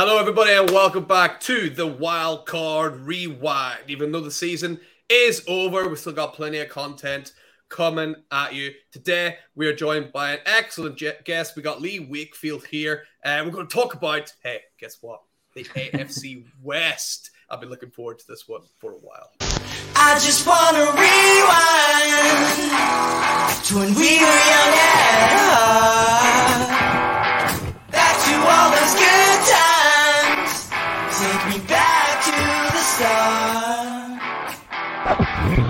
Hello, everybody, and welcome back to the Wild Card Rewind. Even though the season is over, we've still got plenty of content coming at you. Today, we are joined by an excellent guest. We got Lee Wakefield here, and we're going to talk about hey, guess what? The AFC West. I've been looking forward to this one for a while. I just want to rewind to when we were young good times. Oh,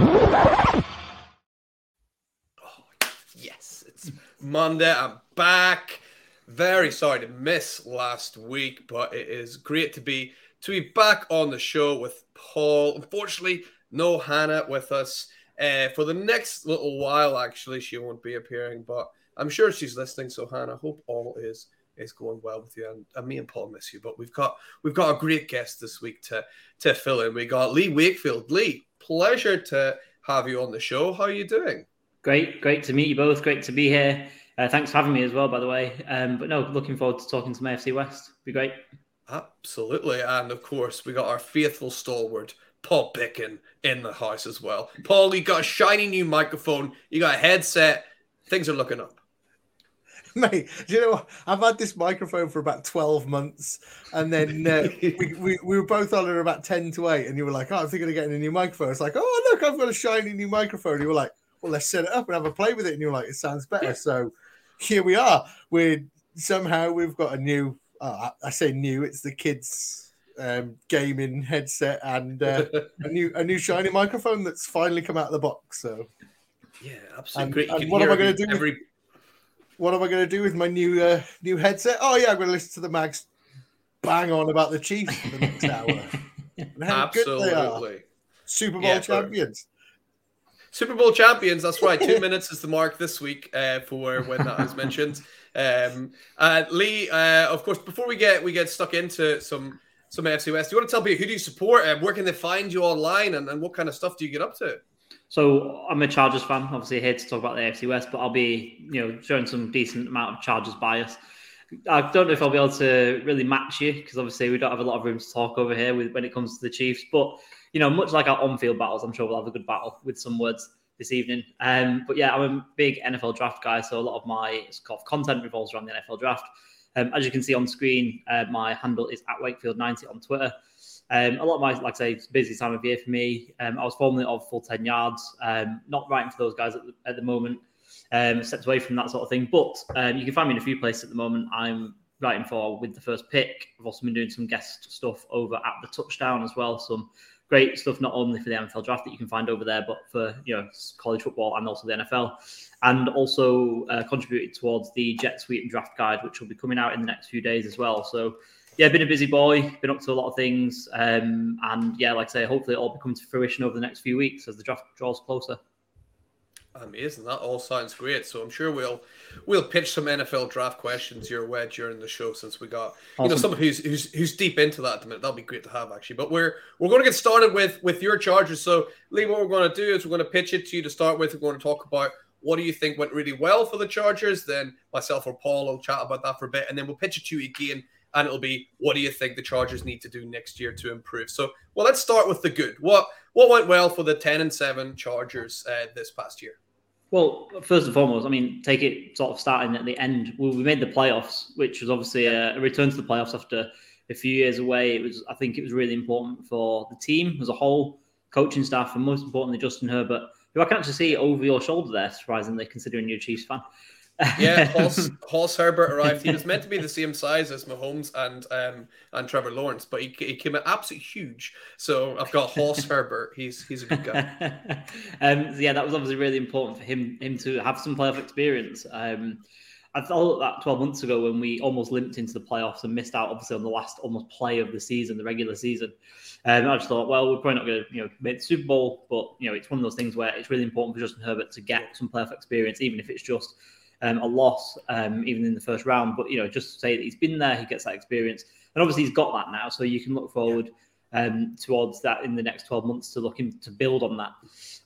yes, it's Monday. I'm back. Very sorry to miss last week, but it is great to be to be back on the show with Paul. Unfortunately, no Hannah with us uh, for the next little while. Actually, she won't be appearing, but I'm sure she's listening. So Hannah, hope all is is going well with you. And, and, me and Paul miss you, but we've got we've got a great guest this week to to fill in. We got Lee Wakefield. Lee, pleasure to have you on the show. How are you doing? Great, great to meet you both. Great to be here. Uh, thanks for having me as well, by the way. Um, but no, looking forward to talking to my FC West. Be great. Absolutely, and of course we got our faithful stalwart Paul Picken in the house as well. Paul, you got a shiny new microphone, you got a headset. Things are looking up. Mate, do you know what? I've had this microphone for about 12 months, and then uh, we, we, we, were both on at about 10 to 8, and you were like, Oh, I'm thinking of getting a new microphone. It's like, Oh, look, I've got a shiny new microphone. And you were like, Well, let's set it up and have a play with it. And you were like, It sounds better. So here we are. We're somehow we've got a new, uh, I say new, it's the kids um, gaming headset and uh, a new a new shiny microphone that's finally come out of the box. So yeah, absolutely. And, and what am I going to do? Every... With, what am I going to do with my new uh, new headset? Oh yeah, I'm going to listen to the mags bang on about the Chiefs for the next hour. absolutely. Super Bowl yeah, champions. Super Bowl champions. That's right. Two minutes is the mark this week uh, for when that is mentioned. Um, uh, Lee, uh, of course, before we get we get stuck into some some AFC West. Do you want to tell people who do you support? and where can they find you online, and, and what kind of stuff do you get up to? So I'm a Chargers fan. Obviously, here to talk about the AFC West, but I'll be you know showing some decent amount of Chargers bias. I don't know if I'll be able to really match you because obviously we don't have a lot of room to talk over here with, when it comes to the Chiefs. But you know, much like our on-field battles, I'm sure we'll have a good battle with some words this evening. Um, but yeah, I'm a big NFL draft guy, so a lot of my content revolves around the NFL draft. Um, as you can see on screen, uh, my handle is at Wakefield90 on Twitter. Um, a lot of my, like I say, busy time of year for me. Um, I was formerly of full 10 yards, um, not writing for those guys at the, at the moment, um, stepped away from that sort of thing. But um, you can find me in a few places at the moment. I'm writing for with the first pick. I've also been doing some guest stuff over at the touchdown as well. Some great stuff, not only for the NFL draft that you can find over there, but for you know college football and also the NFL and also uh, contributed towards the Jet Suite draft guide, which will be coming out in the next few days as well. So, yeah, been a busy boy, been up to a lot of things, um, and yeah, like I say, hopefully it all come to fruition over the next few weeks as the draft draws closer. Amazing. That all sounds great. So I'm sure we'll we'll pitch some NFL draft questions your way during the show since we got awesome. you know someone who's who's who's deep into that at the minute. That'll be great to have actually. But we're we're going to get started with with your Chargers. So Lee, what we're going to do is we're going to pitch it to you to start with. We're going to talk about what do you think went really well for the Chargers? Then myself or Paul will chat about that for a bit, and then we'll pitch it to you again, and it'll be what do you think the Chargers need to do next year to improve? So, well, let's start with the good. What what went well for the ten and seven Chargers uh, this past year? Well, first and foremost, I mean, take it sort of starting at the end. Well, we made the playoffs, which was obviously a, a return to the playoffs after a few years away. It was, I think, it was really important for the team as a whole, coaching staff, and most importantly, Justin Herbert who I can actually see over your shoulder there, surprisingly, considering you're a Chiefs fan. Yeah, Horse, Horse Herbert arrived. He was meant to be the same size as Mahomes and um and Trevor Lawrence, but he, he came in absolutely huge. So I've got Horse Herbert. He's he's a good guy. um, yeah, that was obviously really important for him him to have some playoff experience. Um, I thought that 12 months ago when we almost limped into the playoffs and missed out, obviously, on the last almost play of the season, the regular season. Um, I just thought, well, we're probably not going to, you know, make the Super Bowl, but you know, it's one of those things where it's really important for Justin Herbert to get some playoff experience, even if it's just um, a loss, um, even in the first round. But you know, just to say that he's been there, he gets that experience, and obviously he's got that now, so you can look forward um, towards that in the next 12 months to looking to build on that.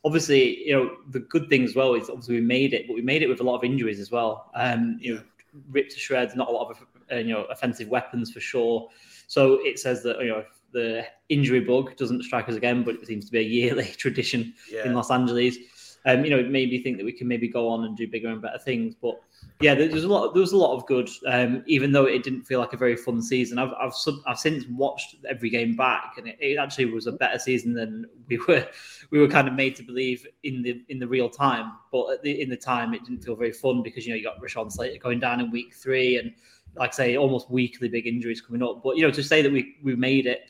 Obviously, you know, the good thing as well is obviously we made it, but we made it with a lot of injuries as well. Um, you know, ripped to shreds, not a lot of uh, you know offensive weapons for sure. So it says that you know the injury bug doesn't strike us again, but it seems to be a yearly tradition yeah. in Los Angeles. Um, you know, it made me think that we can maybe go on and do bigger and better things. But yeah, there's a lot. There was a lot of good, um, even though it didn't feel like a very fun season. I've I've, I've since watched every game back, and it, it, actually was a better season than we were we were kind of made to believe in the in the real time. But the, in the time, it didn't feel very fun because you know you got Rashawn Slater going down in week three, and like I say, almost weekly big injuries coming up. But you know, to say that we we made it.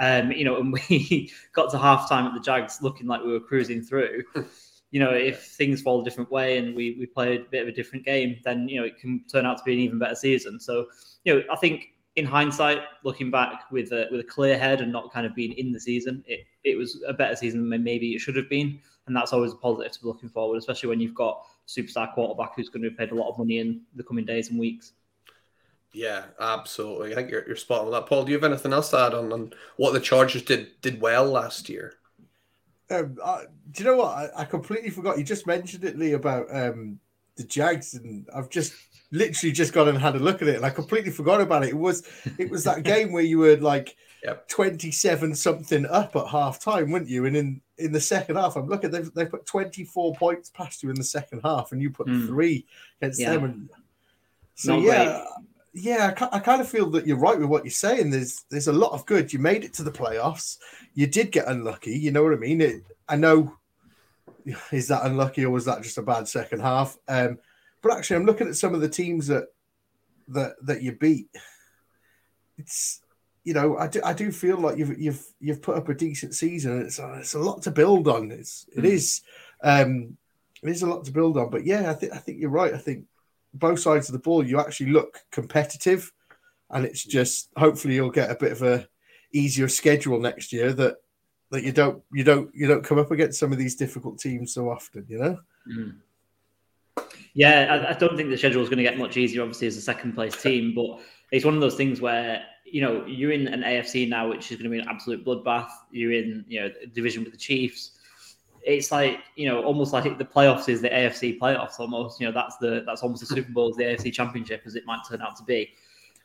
Um, you know, and we got to halftime at the Jags looking like we were cruising through you know, if things fall a different way and we, we play a bit of a different game, then, you know, it can turn out to be an even better season. So, you know, I think in hindsight, looking back with a, with a clear head and not kind of being in the season, it, it was a better season than maybe it should have been. And that's always a positive to be looking forward, especially when you've got superstar quarterback who's going to be paid a lot of money in the coming days and weeks. Yeah, absolutely. I think you're, you're spot on with that. Paul, do you have anything else to add on, on what the Chargers did did well last year? Um, uh, do you know what? I, I, completely forgot. You just mentioned it, Lee, about um, the Jags, and I've just literally just gone and had a look at it, and I completely forgot about it. It was it was that game where you were like yep. twenty seven something up at half time, weren't you? And in in the second half, I'm looking. They they put twenty four points past you in the second half, and you put mm. three against yeah. them. And so Not yeah. Great yeah, I, kind of feel that you're right with what you're saying. There's there's a lot of good. You made it to the playoffs. You did get unlucky. You know what I mean? It, I know. Is that unlucky or was that just a bad second half? Um, but actually, I'm looking at some of the teams that that that you beat. It's you know I do I do feel like you've you've you've put up a decent season. It's uh, it's a lot to build on. It's it mm. is um, it is a lot to build on. But yeah, I think I think you're right. I think both sides of the ball, you actually look competitive, and it's just hopefully you'll get a bit of a easier schedule next year that that you don't you don't you don't come up against some of these difficult teams so often, you know. Mm. Yeah, I, I, don't think the schedule is going to get much easier, obviously, as a second place team, but it's one of those things where you know you're in an AFC now, which is going to be an absolute bloodbath. You're in you know division with the Chiefs it's like you know almost like the playoffs is the AFC playoffs almost. You know that's the that's almost the Super Bowl, the AFC Championship as it might turn out to be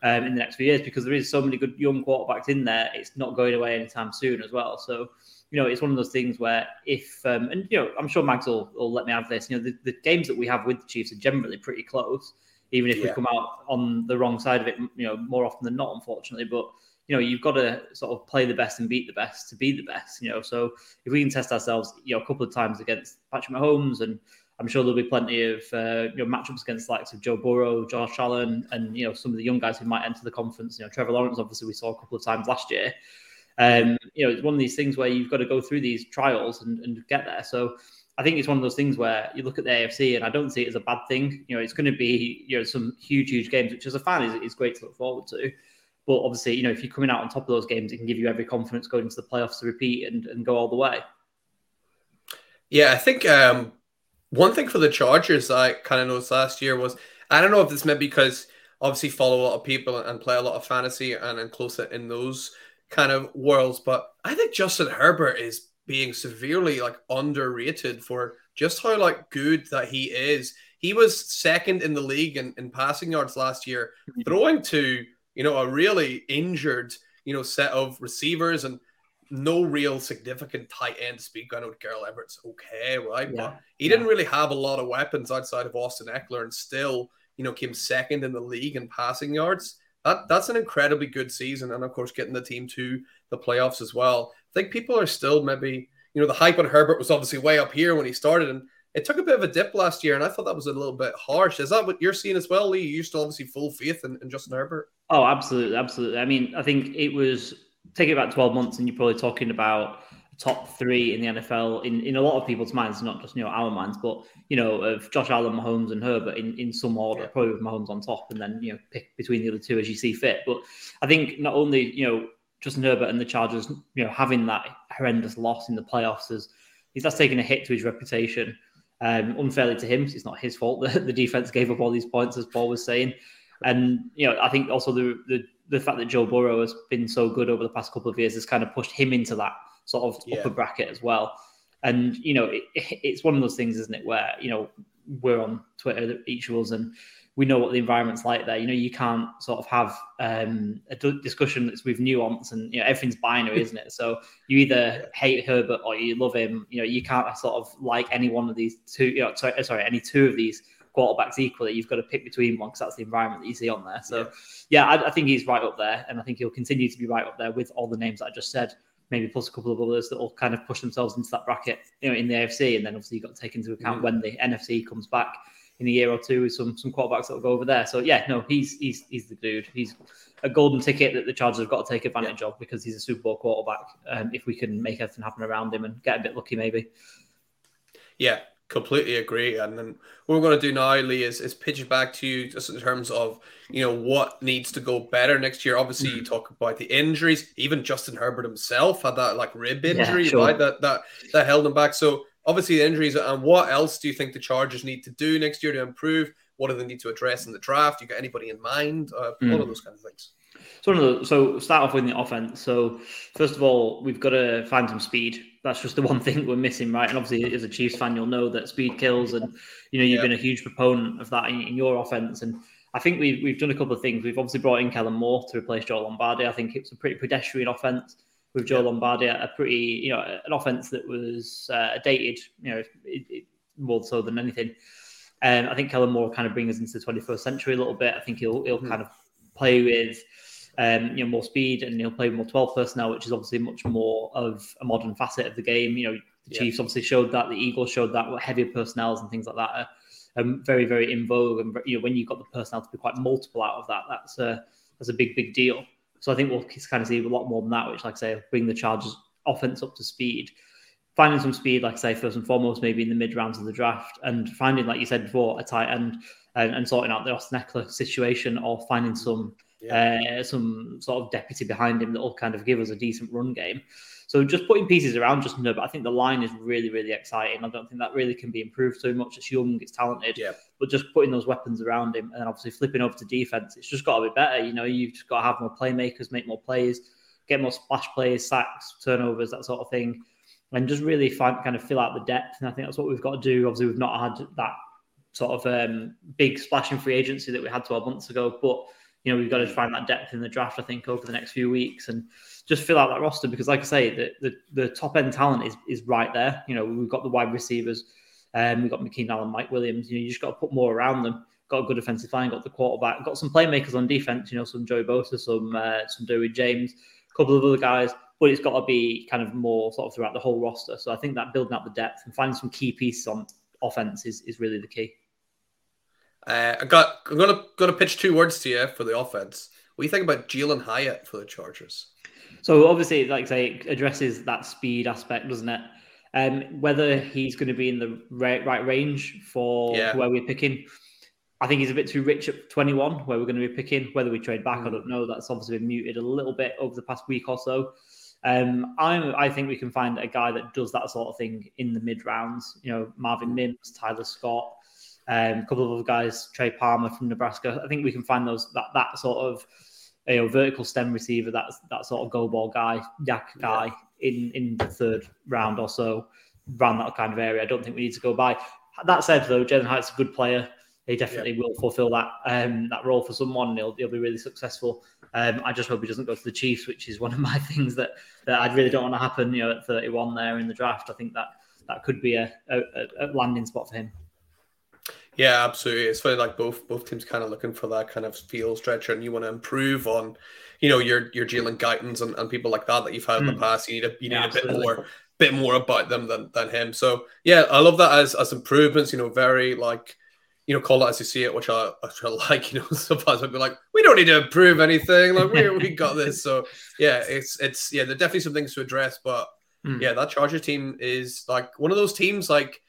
um, in the next few years because there is so many good young quarterbacks in there. It's not going away anytime soon as well. So you know it's one of those things where if um, and you know I'm sure Mags will, will let me have this. You know the, the games that we have with the Chiefs are generally pretty close, even if yeah. we come out on the wrong side of it. You know more often than not, unfortunately, but you know, you've got to sort of play the best and beat the best to be the best, you know. So if we can test ourselves, you know, a couple of times against Patrick Mahomes, and I'm sure there'll be plenty of uh, you know matchups against the likes of Joe Burrow, Josh Allen, and you know some of the young guys who might enter the conference. You know, Trevor Lawrence, obviously, we saw a couple of times last year. Um, you know, it's one of these things where you've got to go through these trials and, and get there. So I think it's one of those things where you look at the AFC, and I don't see it as a bad thing. You know, it's going to be you know some huge, huge games, which as a fan is, is great to look forward to. But obviously, you know, if you're coming out on top of those games, it can give you every confidence going into the playoffs to repeat and, and go all the way. Yeah, I think um, one thing for the Chargers I kind of noticed last year was I don't know if this meant because obviously follow a lot of people and play a lot of fantasy and, and closer in those kind of worlds, but I think Justin Herbert is being severely like underrated for just how like good that he is. He was second in the league in, in passing yards last year, mm-hmm. throwing to you know, a really injured, you know, set of receivers and no real significant tight end speak. I know Gerald Everett's okay, right? Yeah. But he yeah. didn't really have a lot of weapons outside of Austin Ekeler and still, you know, came second in the league in passing yards. That that's an incredibly good season. And of course, getting the team to the playoffs as well. I think people are still maybe, you know, the hype on Herbert was obviously way up here when he started. And it took a bit of a dip last year, and I thought that was a little bit harsh. Is that what you're seeing as well, Lee? You used to obviously full faith in, in Justin Herbert. Oh, absolutely, absolutely. I mean, I think it was take it about 12 months, and you're probably talking about top three in the NFL in, in a lot of people's minds, not just you know our minds, but you know of Josh Allen, Mahomes, and Herbert in, in some order, yeah. probably with Mahomes on top, and then you know pick between the other two as you see fit. But I think not only you know Justin Herbert and the Chargers, you know having that horrendous loss in the playoffs is he's that's taken a hit to his reputation um, unfairly to him. It's not his fault that the defense gave up all these points, as Paul was saying. And you know, I think also the, the the fact that Joe Burrow has been so good over the past couple of years has kind of pushed him into that sort of yeah. upper bracket as well. And you know, it, it's one of those things, isn't it, where you know we're on Twitter, each of us, and we know what the environment's like there. You know, you can't sort of have um, a discussion that's with nuance, and you know everything's binary, isn't it? So you either hate Herbert or you love him. You know, you can't sort of like any one of these two. You know, sorry, sorry, any two of these quarterbacks equally. You've got to pick between one because that's the environment that you see on there. So yeah, yeah I, I think he's right up there, and I think he'll continue to be right up there with all the names that I just said maybe plus a couple of others that will kind of push themselves into that bracket, you know, in the AFC. And then obviously you've got to take into account mm-hmm. when the NFC comes back in a year or two with some some quarterbacks that will go over there. So yeah, no, he's he's he's the dude. He's a golden ticket that the Chargers have got to take advantage yeah. of because he's a Super Bowl quarterback. Um, if we can make everything happen around him and get a bit lucky, maybe. Yeah, completely agree. And then what we're going to do now, Lee, is, is pitch it back to you just in terms of, you know, what needs to go better next year. Obviously, mm-hmm. you talk about the injuries. Even Justin Herbert himself had that like rib injury, yeah, sure. right? That, that, that held him back. So obviously the injuries. And what else do you think the Chargers need to do next year to improve? What do they need to address in the draft? You got anybody in mind? Uh, mm. All of those kind of things. So, the, so start off with the offense. So first of all, we've got to find some speed. That's just the one thing we're missing, right? And obviously, as a Chiefs fan, you'll know that speed kills, and you know you've been a huge proponent of that in, in, your offense. And I think we've we've done a couple of things. We've obviously brought in Kellen Moore to replace Joe Lombardi. I think it's a pretty pedestrian offense with Joe Lombardi, a pretty you know an offense that was uh, dated, you know, it, it, more so than anything. And um, I think Kellen Moore kind of brings us into the 21st century a little bit. I think he'll he'll mm-hmm. kind of play with um, you know, more speed and he'll play more 12 personnel, which is obviously much more of a modern facet of the game. You know, the yeah. Chiefs obviously showed that, the Eagles showed that, what heavier personnels and things like that are um, very, very in vogue. And you know, when you've got the personnel to be quite multiple out of that, that's a that's a big, big deal. So I think we'll kind of see a lot more than that, which, like I say, bring the Chargers offense up to speed. Finding some speed, like I say, first and foremost, maybe in the mid rounds of the draft, and finding, like you said before, a tight end and, and sorting out the Austin Ekeler situation, or finding some yeah. uh, some sort of deputy behind him that will kind of give us a decent run game. So just putting pieces around just no, but I think the line is really, really exciting. I don't think that really can be improved so much. It's young, it's talented, yeah. but just putting those weapons around him and obviously flipping over to defense, it's just got to be better. You know, you've just got to have more playmakers, make more plays, get more splash plays, sacks, turnovers, that sort of thing, and just really find kind of fill out the depth. And I think that's what we've got to do. Obviously, we've not had that sort of um, big splashing free agency that we had 12 months ago, but you know, we've got to find that depth in the draft, I think, over the next few weeks and just fill out that roster because, like I say, the, the, the top end talent is, is right there. You know, we've got the wide receivers, um, we've got McKeenan Allen, Mike Williams. You know, you just got to put more around them. Got a good defensive line, got the quarterback, got some playmakers on defense. You know, some Joey Bosa, some uh, some Derwin James, a couple of other guys. But it's got to be kind of more sort of throughout the whole roster. So I think that building up the depth and finding some key pieces on offense is, is really the key. Uh, I got. I'm gonna gonna pitch two words to you for the offense. What do you think about Jalen Hyatt for the Chargers? So obviously, like I say, it addresses that speed aspect, doesn't it? Um, whether he's going to be in the right, right range for yeah. where we're picking, I think he's a bit too rich at 21, where we're going to be picking. Whether we trade back, mm. I don't know. That's obviously been muted a little bit over the past week or so. Um, I I think we can find a guy that does that sort of thing in the mid rounds. You know, Marvin mm. Mims, Tyler Scott, um, a couple of other guys, Trey Palmer from Nebraska. I think we can find those that that sort of you know vertical stem receiver, that that sort of go ball guy, yak guy yeah. in in the third round or so, around that kind of area. I don't think we need to go by. That said, though, Jalen Hyatt's a good player. He definitely yeah. will fulfill that um, that role for someone. He'll, he'll be really successful. Um, I just hope he doesn't go to the Chiefs, which is one of my things that, that I really don't want to happen. You know, at 31 there in the draft, I think that that could be a, a, a landing spot for him. Yeah, absolutely. It's funny, like both both teams kind of looking for that kind of field stretcher, and you want to improve on, you know, your your Jalen Guytons and, and people like that that you've had mm. in the hmm. past. You need a you need a bit more bit more about them than than him. So yeah, I love that as as improvements. You know, very like you know, call it as you see it, which I, which I like. You know, sometimes I'd be like, we don't need to improve anything. Like we we got this. So yeah, it's it's yeah, there are definitely some things to address, but mm. yeah, that Charger team is like one of those teams like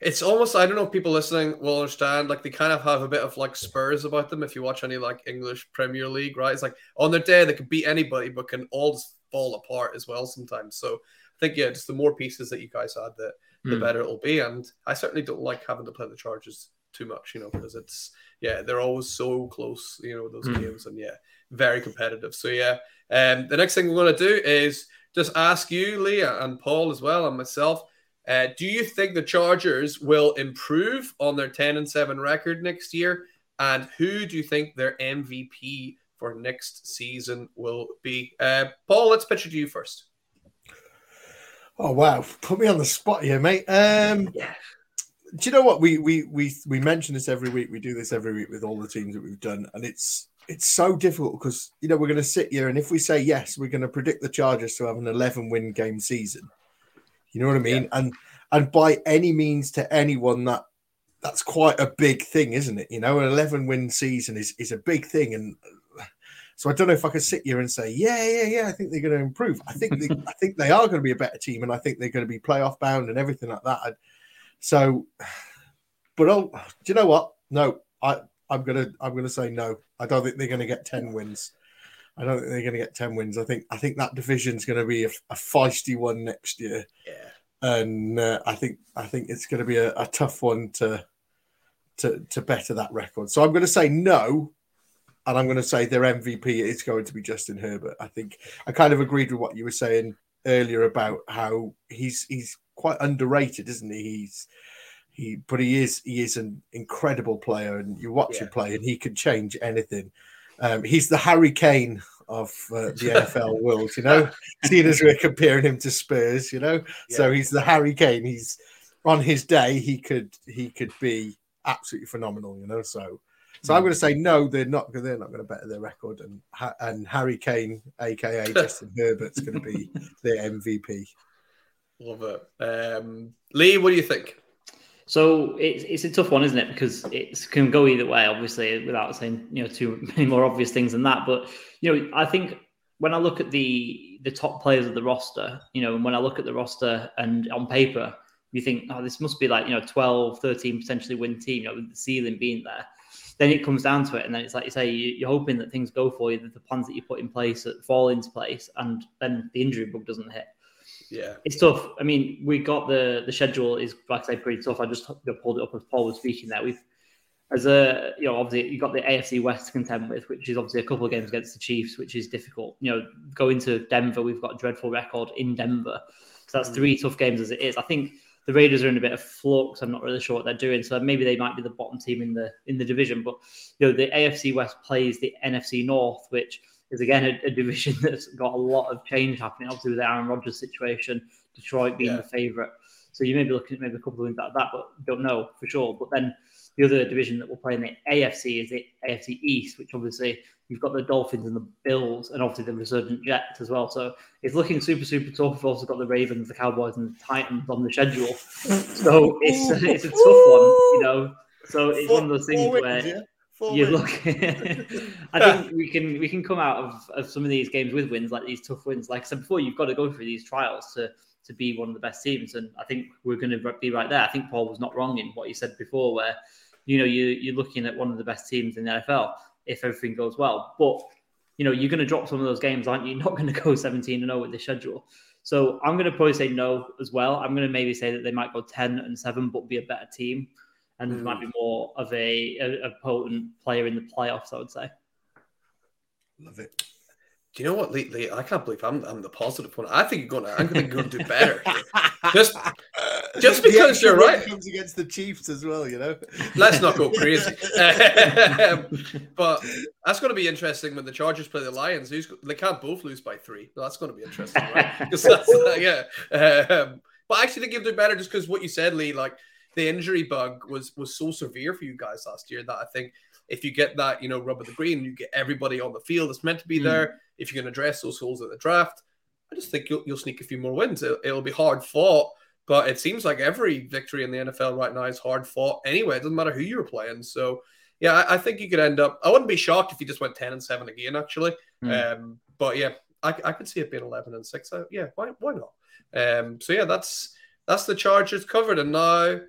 it's almost I don't know if people listening will understand. Like they kind of have a bit of like Spurs about them. If you watch any like English Premier League, right? It's like on their day they could beat anybody, but can all just fall apart as well sometimes. So I think yeah, just the more pieces that you guys add, the the mm. better it'll be. And I certainly don't like having to play the Chargers too much, you know, because it's yeah they're always so close, you know, those mm. games, and yeah, very competitive. So yeah, um, the next thing we're gonna do is just ask you, Leah and Paul as well, and myself uh, do you think the Chargers will improve on their 10 and 7 record next year? and who do you think their MVP for next season will be? Uh, Paul, let's pitch it to you first. Oh wow, put me on the spot here, mate. Um, Yeah. do you know what we we we we mention this every week? We do this every week with all the teams that we've done, and it's it's so difficult because you know we're going to sit here, and if we say yes, we're going to predict the Chargers to have an 11 win game season. You know what I mean? And and by any means to anyone that that's quite a big thing, isn't it? You know, an 11 win season is is a big thing, and so I don't know if I could sit here and say, yeah, yeah, yeah, I think they're going to improve. I think they, I think they are going to be a better team, and I think they're going to be playoff bound and everything like that. And so, but oh, do you know what? No, I I'm gonna I'm gonna say no. I don't think they're going to get ten wins. I don't think they're going to get ten wins. I think I think that division's going to be a, a feisty one next year, Yeah. and uh, I think I think it's going to be a, a tough one to to to better that record. So I'm going to say no, and I'm going to say their MVP is going to be Justin Herbert. I think I kind of agreed with what you were saying earlier about how he's he's quite underrated, isn't he? He's he, but he is he is an incredible player, and you watch him play, and he can change anything. Um, he's the Harry Kane of uh, the NFL world, you know. Seeing as we're comparing him to Spurs, you know, so he's the Harry Kane. He's on his day, he could he could be absolutely phenomenal, you know. So, so I'm going to say no. They're not. They're not going to better their record, and and Harry Kane, aka Justin Herbert's going to be their MVP. Love it. Um, Lee, what do you think? So it's it's a tough one, isn't it? Because it can go either way, obviously, without saying you know too many more obvious things than that. But you know, I think when I look at the the top players of the roster, you know, and when I look at the roster and on paper, you think, oh, this must be like you know 12, 13 potentially win team, you know, with the ceiling being there. Then it comes down to it, and then it's like you say, you- you're hoping that things go for you, that the plans that you put in place that fall into place, and then the injury bug doesn't hit Yeah. it's tough. I mean, we got the the schedule is like I say pretty tough. I just pulled it up as Paul was speaking there. We've as a you know obviously you got the AFC West to contend with, which is obviously a couple of games against the Chiefs, which is difficult. You know, going to Denver, we've got a dreadful record in Denver, so that's mm. three tough games as it is. I think the Raiders are in a bit of flux. I'm not really sure what they're doing, so maybe they might be the bottom team in the in the division. But you know, the AFC West plays the NFC North, which is again a, a division that's got a lot of change happening. Obviously, with the Aaron Rodgers situation, Detroit being Yeah. the favourite. So you may be looking at maybe a couple of wins out of that, but don't know for sure. But then the other division that will play in the AFC is the AFC East, which obviously you've got the Dolphins and the Bills, and obviously the resurgent Jets as well. So it's looking super, super tough. We've also got the Ravens, the Cowboys, and the Titans on the schedule. So it's it's a tough one, you know. So it's one of those things where wins, yeah? Four you look. I think we can we can come out of, of some of these games with wins like these tough wins. Like I said before, you've got to go through these trials to to be one of the best teams, and I think we're going to be right there. I think Paul was not wrong in what he said before, where you know you you're looking at one of the best teams in the NFL if everything goes well, but you know you're going to drop some of those games, aren't you? You're not going to go 17 and 0 with the schedule. So I'm going to probably say no as well. I'm going to maybe say that they might go 10 and 7, but be a better team and Mm. might be more of a, a, a potent player in the playoffs, I would say. Love it. Do you know what, Lee? Lee I can't believe I'm, I'm the positive one. I think you're going to. I'm going to do better. Just, just because you're right. comes against the Chiefs as well, you know. Let's not go crazy. Um, but that's going to be interesting when the Chargers play the Lions. Who's they can't both lose by three. That's going to be interesting, right? that's, uh, yeah. Um, but I actually think you'll do better just because what you said, Lee. Like the injury bug was was so severe for you guys last year that I think if you get that, you know, rub of the green, you get everybody on the field that's meant to be Mm. there. If you can address those holes at the draft, I just think you'll, you'll sneak a few more wins. It'll, it'll be hard fought, but it seems like every victory in the NFL right now is hard fought anyway. It doesn't matter who you're playing. So, yeah, I, I think you could end up. I wouldn't be shocked if you just went 10 and 7 again, actually. Mm. Um, but yeah, I, I could see it being 11 and 6. Uh, yeah, why, why not? Um, so, yeah, that's that's the Chargers covered. And now,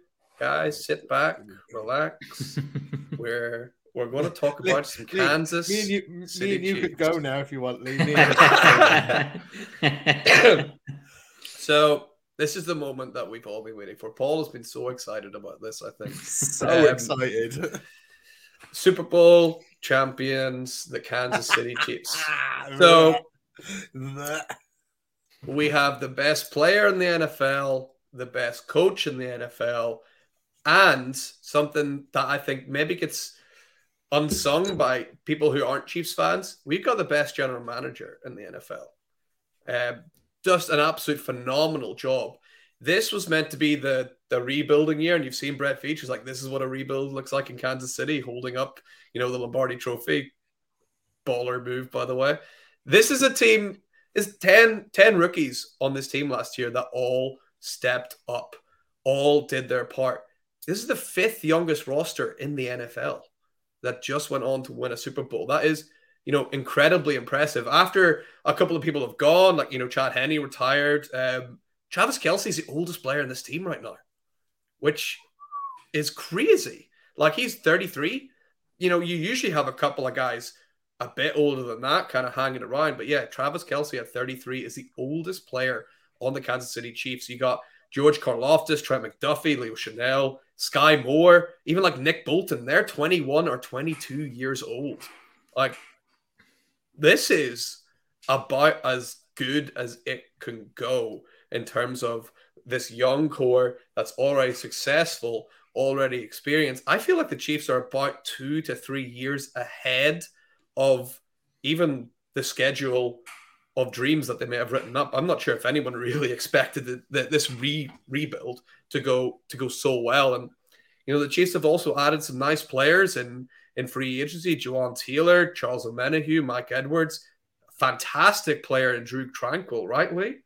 guys, sit back, relax. we're we're going to talk about some Kansas. Me and you, me and you could go now if you want, Lee. Me and you could go. so this is the moment that we've all been waiting for. Paul has been so excited about this. I think so Um, excited. Super Bowl champions, the Kansas City Chiefs. So we have the best player in the NFL, the best coach in the NFL, and something that I think maybe gets unsung by people who aren't Chiefs fans. We've got the best general manager in the NFL. Uh, just an absolute phenomenal job. This was meant to be the the rebuilding year, and you've seen Brett is like, this is what a rebuild looks like in Kansas City, holding up, you know, the Lombardi Trophy. Baller move, by the way. This is a team. Is 10, 10 rookies on this team last year that all stepped up, all did their part. This is the fifth youngest roster in the NFL that just went on to win a Super Bowl. That is, you know, incredibly impressive. After a couple of people have gone, like you know, Chad Henne retired. Um, Travis Kelce is the oldest player in this team right now, which is crazy. Like he's 33. You know, you usually have a couple of guys a bit older than that, kind of hanging around. But yeah, Travis Kelce at 33 is the oldest player on the Kansas City Chiefs. You got George Karlaftis, Trent McDuffie, Leo Chenal, Sky Moore, even like Nick Bolton. They're 21 or 22 years old. Like, this is about as good as it can go in terms of this young core that's already successful, already experienced. I feel like the Chiefs are about two to three years ahead of even the schedule of dreams that they may have written up. I'm not sure if anyone really expected that, this re, rebuild to go to go so well. And you know, the Chiefs have also added some nice players in in free agency: Jawaan Taylor, Charles Omenihu, Mike Edwards, fantastic player, and Drew Tranquill, right, Lee?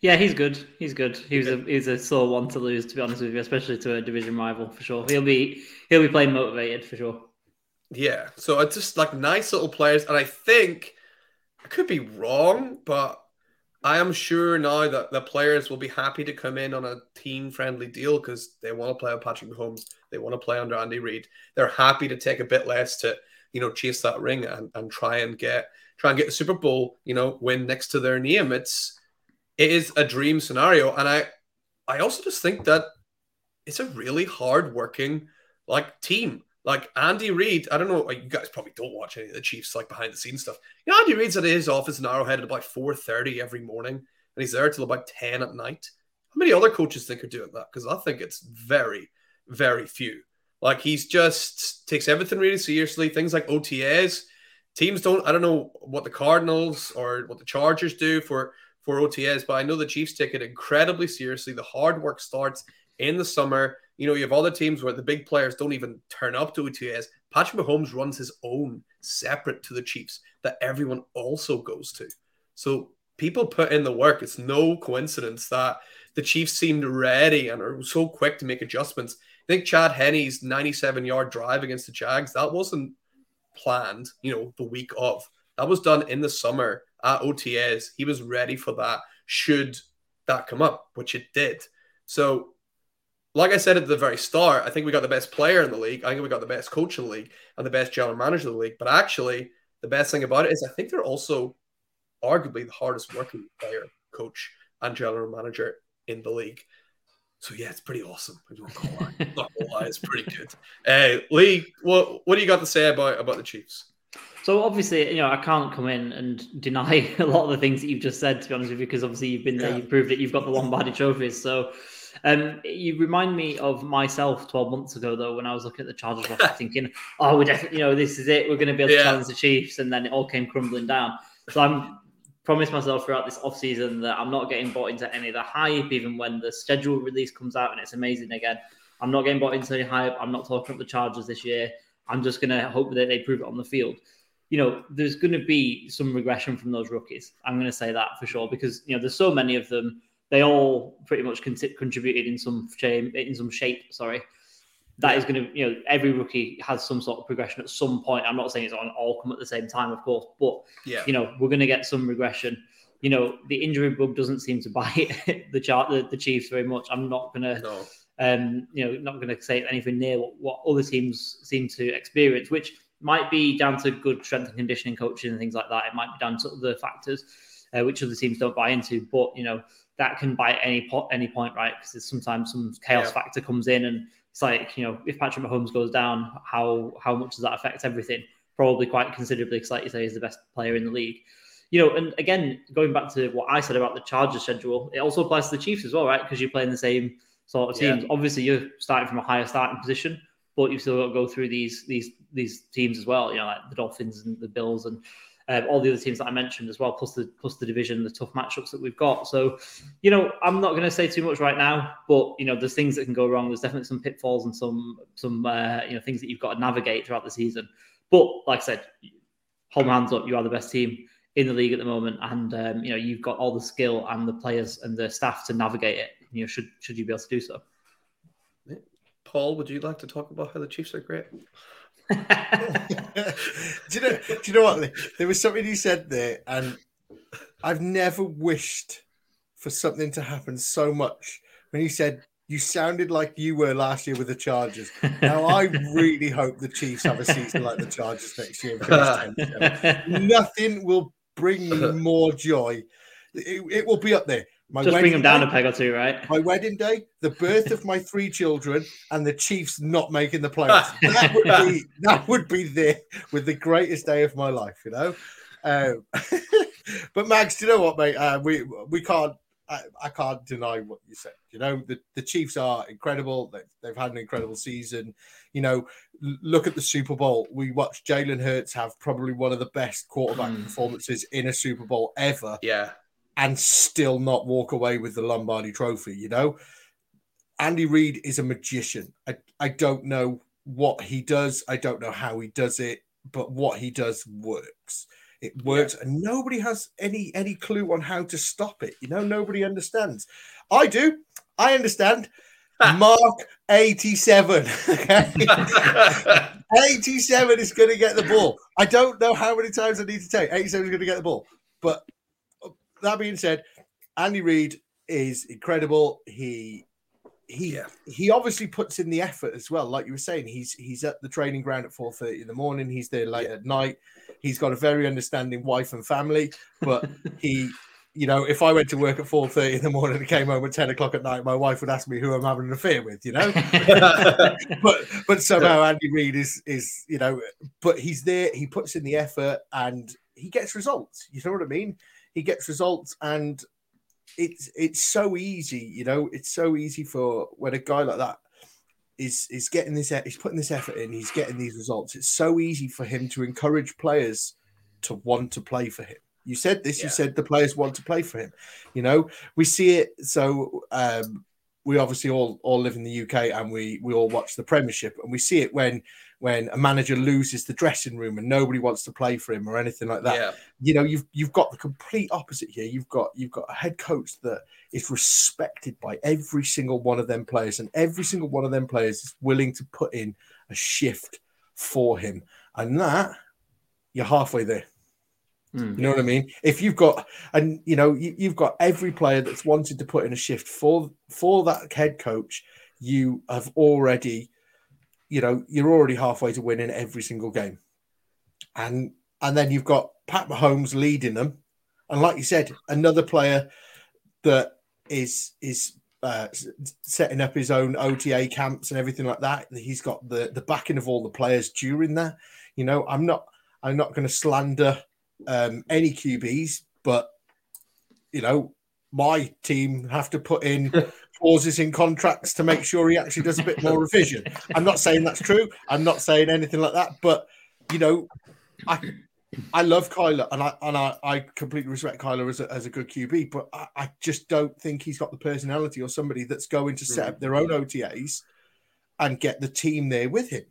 Yeah, he's good. He's good. He was a he's a sore one to lose, to be honest with you, especially to a division rival for sure. He'll be he'll be playing motivated for sure. Yeah, so it's just like nice little players, and I think I could be wrong, but I am sure now that the players will be happy to come in on a team friendly deal because they want to play with Patrick Mahomes. They want to play under Andy Reid. They're happy to take a bit less to, you know, chase that ring and, and try and get try and get the Super Bowl, you know, win next to their name. It's it is a dream scenario. And I I also just think that it's a really hard working like team. Like Andy Reid, I don't know, you guys probably don't watch any of the Chiefs like behind the scenes stuff. You know, Andy Reid's at his office in Arrowhead at about 4:30 every morning, and he's there till about 10 at night. How many other coaches think are doing that? Because I think it's very, very few. Like he's just takes everything really seriously. Things like OTAs, teams don't. I don't know what the Cardinals or what the Chargers do for for OTAs, but I know the Chiefs take it incredibly seriously. The hard work starts in the summer. You know, you have other teams where the big players don't even turn up to OTAs. Patrick Mahomes runs his own separate to the Chiefs that everyone also goes to. So people put in the work. It's no coincidence that the Chiefs seemed ready and are so quick to make adjustments. I think Chad Henne's 97 yard drive against the Jags, that wasn't planned, you know, the week of. That was done in the summer at OTAs. He was ready for that should that come up, which it did. So like I said at the very start, I think we got the best player in the league. I think we got the best coach in the league and the best general manager in the league. But actually, the best thing about it is I think they're also arguably the hardest working player, coach, and general manager in the league. So yeah, it's pretty awesome. I don't lie. Not gonna lie, it's pretty good. Uh, Lee, what what do you got to say about about the Chiefs? So obviously, you know, I can't come in and deny a lot of the things that you've just said. To be honest with you, because obviously you've been there, you've proved that you've got the Lombardi trophies. So um, you remind me of myself 12 months ago, though, when I was looking at the Chargers roster, thinking, oh, we're definitely, you know, this is it. We're going to be able to yeah. challenge the Chiefs. And then it all came crumbling down. So I'm promised myself throughout this offseason that I'm not getting bought into any of the hype, even when the schedule release comes out and it's amazing again. I'm not getting bought into any hype. I'm not talking up the Chargers this year. I'm just going to hope that they prove it on the field. You know, there's going to be some regression from those rookies. I'm going to say that for sure because, you know, there's so many of them they all pretty much con- contributed in some shape. In some shape, sorry. That is going to, you know, every rookie has some sort of progression at some point. I'm not saying it's on all come at the same time, of course, but yeah, you know, we're going to get some regression. You know, the injury bug doesn't seem to bite the chart the, the Chiefs very much. I'm not going to, no. um, you know, not going to say anything near what, what other teams seem to experience, which might be down to good strength and conditioning coaching and things like that. It might be down to other factors, uh, which other teams don't buy into. But you know, that can bite any po- any point, right? Because sometimes some chaos yeah. factor comes in, and it's like you know, if Patrick Mahomes goes down, how how much does that affect everything? Probably quite considerably, because like you say, he's the best player in the league. You know, and again, going back to what I said about the Chargers schedule, it also applies to the Chiefs as well, right? Because you're playing the same sort of teams. Yeah. Obviously, you're starting from a higher starting position, but you've still got to go through these these these teams as well. You know, like the Dolphins and the Bills and um, all the other teams that I mentioned as well, plus the plus the division, the tough matchups that we've got. So, you know, I'm not going to say too much right now, but you know, there's things that can go wrong. There's definitely some pitfalls and some some uh, you know things that you've got to navigate throughout the season. But like I said, hold my hands up, you are the best team in the league at the moment, and um, you know you've got all the skill and the players and the staff to navigate it. You know, should should you be able to do so. Paul, would you like to talk about how the Chiefs are great? do you know? Do you know what? There was something you said there, and I've never wished for something to happen so much. When you said you sounded like you were last year with the Chargers. Now I really hope the Chiefs have a season like the Chargers next year. Nothing will bring me more joy. It, it will be up there. My Just bring them down day, a peg or two, right? My wedding day, the birth of my three children, and the Chiefs not making the playoffs. that would be that would be there with the greatest day of my life, you know. Um, but Mags, do you know what, mate? Uh, we we can't. I, I, can't deny what you said. You know, the, the Chiefs are incredible. They've, they've had an incredible season. You know, look at the Super Bowl. We watched Jalen Hurts have probably one of the best quarterback mm. performances in a Super Bowl ever. Yeah and still not walk away with the Lombardi trophy, you know? Andy Reid is a magician. I, I don't know what he does, I don't know how he does it, but what he does works. It works, yeah. and nobody has any any clue on how to stop it. You know, nobody understands. I do. I understand. Mark 87. 87 is going to get the ball. I don't know how many times I need to take. 87 is going to get the ball. But that being said, Andy Reid is incredible. He he yeah. he obviously puts in the effort as well. Like you were saying, he's he's at the training ground at four thirty in the morning. He's there late yeah. at night. He's got a very understanding wife and family, but he. You know, if I went to work at four thirty in the morning and came home at ten o'clock at night, my wife would ask me who I'm having an affair with. You know, but but somehow Andy Reid is is you know, but he's there. He puts in the effort and he gets results. You know what I mean? He gets results and it's it's so easy, you know, it's so easy for when a guy like that is is getting this he's putting this effort in, he's getting these results. It's so easy for him to encourage players to want to play for him. You said this, yeah. you said the players want to play for him. You know, we see it so um we obviously all all live in the UK and we we all watch the Premiership and we see it when when a manager loses the dressing room and nobody wants to play for him or anything like that. Yeah. You know, you've you've got the complete opposite here. You've got you've got a head coach that is respected by every single one of them players, and every single one of them players is willing to put in a shift for him. And that you're halfway there. Mm. You know what I mean? If you've got and you know you, you've got every player that's wanted to put in a shift for for that head coach, you have already you know, you're already halfway to winning every single game. And and then you've got Pat Mahomes leading them. And like you said, another player that is is uh, setting up his own OTA camps and everything like that. He's got the the backing of all the players during that. You know, I'm not I'm not going to slander um, any QBs, but you know, my team have to put in clauses in contracts to make sure he actually does a bit more revision. I'm not saying that's true. I'm not saying anything like that. But you know, I I love Kyler and I and I, I completely respect Kyler as a, as a good QB, but I, I just don't think he's got the personality or somebody that's going to set up their own OTAs and get the team there with him.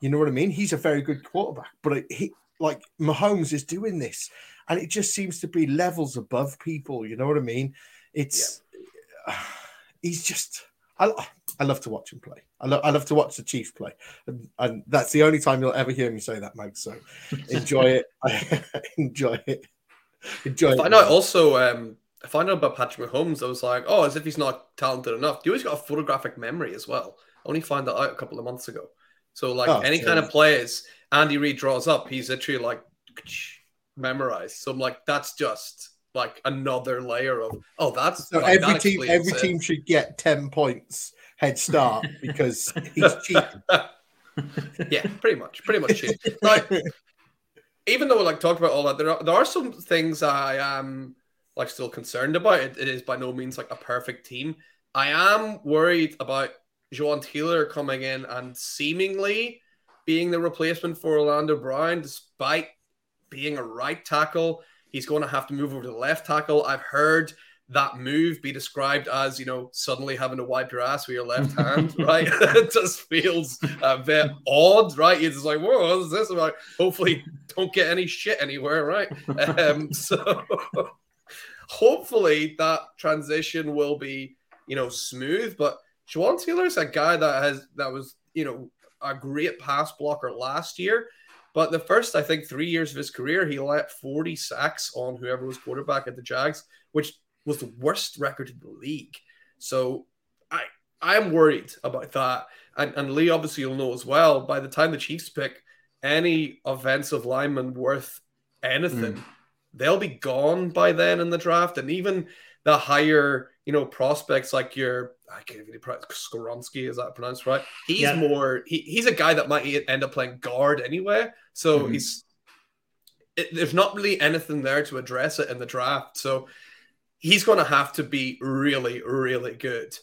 You know what I mean? He's a very good quarterback, but he like Mahomes is doing this, and it just seems to be levels above people. You know what I mean? It's. Yeah he's just I, I love to watch him play. I love I love to watch the Chiefs play, and, and that's the only time you'll ever hear me say that, Mike. So enjoy it. I enjoy it. Enjoy it. I it. know. Also, um, I find out about Patrick Mahomes. I was like, oh, as if he's not talented enough. He always got a photographic memory as well. I only found that out a couple of months ago. So, like oh, any kind of players Andy Reid draws up, he's literally like memorized. So I'm like, that's just like another layer of oh that's so like, every that team every it. team should get 10 points head start because he's cheap yeah pretty much pretty much cheap like even though we like talked about all that there are there are some things i am like still concerned about it, it is by no means like a perfect team i am worried about Jawaan Taylor coming in and seemingly being the replacement for Orlando Brown, despite being a right tackle. He's going to have to move over to the left tackle. I've heard that move be described as, you know, suddenly having to wipe your ass with your left hand, right? it just feels a bit odd, right? You're just like, whoa, what is this about? Hopefully, don't get any shit anywhere, right? Um, so hopefully that transition will be, you know, smooth. But Jawaan Taylor's a guy that has that was, you know, a great pass blocker last year. But the first, I think, three years of his career, he let 40 sacks on whoever was quarterback at the Jags, which was the worst record in the league. So I I'm worried about that. And, and Lee obviously you'll know as well. By the time the Chiefs pick any offensive lineman worth anything, mm. they'll be gone by then in the draft. And even the higher, you know, prospects like your I can't even Skoronski, is that pronounced right? He's yeah. more he, he's a guy that might end up playing guard anyway. So mm-hmm. he's it, there's not really anything there to address it in the draft. So he's going to have to be really, really good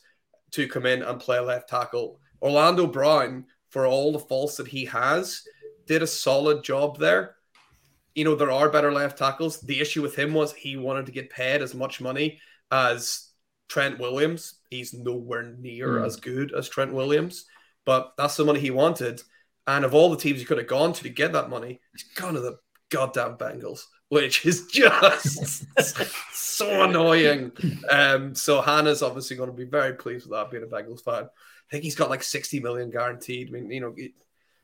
to come in and play left tackle. Orlando Brown, for all the faults that he has, did a solid job there. You know, there are better left tackles. The issue with him was he wanted to get paid as much money as Trent Williams. He's nowhere near mm. as good as Trent Williams, but that's the money he wanted. And of all the teams he could have gone to to get that money, he's gone to the goddamn Bengals which is just so annoying. Um, so Hannah's obviously going to be very pleased with that, being a Bengals fan. I think he's got like 60 million guaranteed. I mean, you know,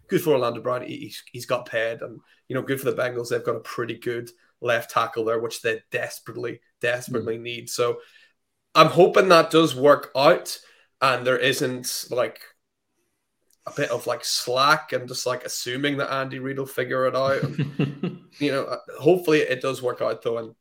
good for Orlando Brown. He's, he's got paid, and you know, good for the Bengals. They've got a pretty good left tackle there, which they desperately, desperately mm. need. So I'm hoping that does work out, and there isn't like a bit of like slack and just like assuming that Andy Reid will figure it out. And, you know, uh, hopefully it does work out though. And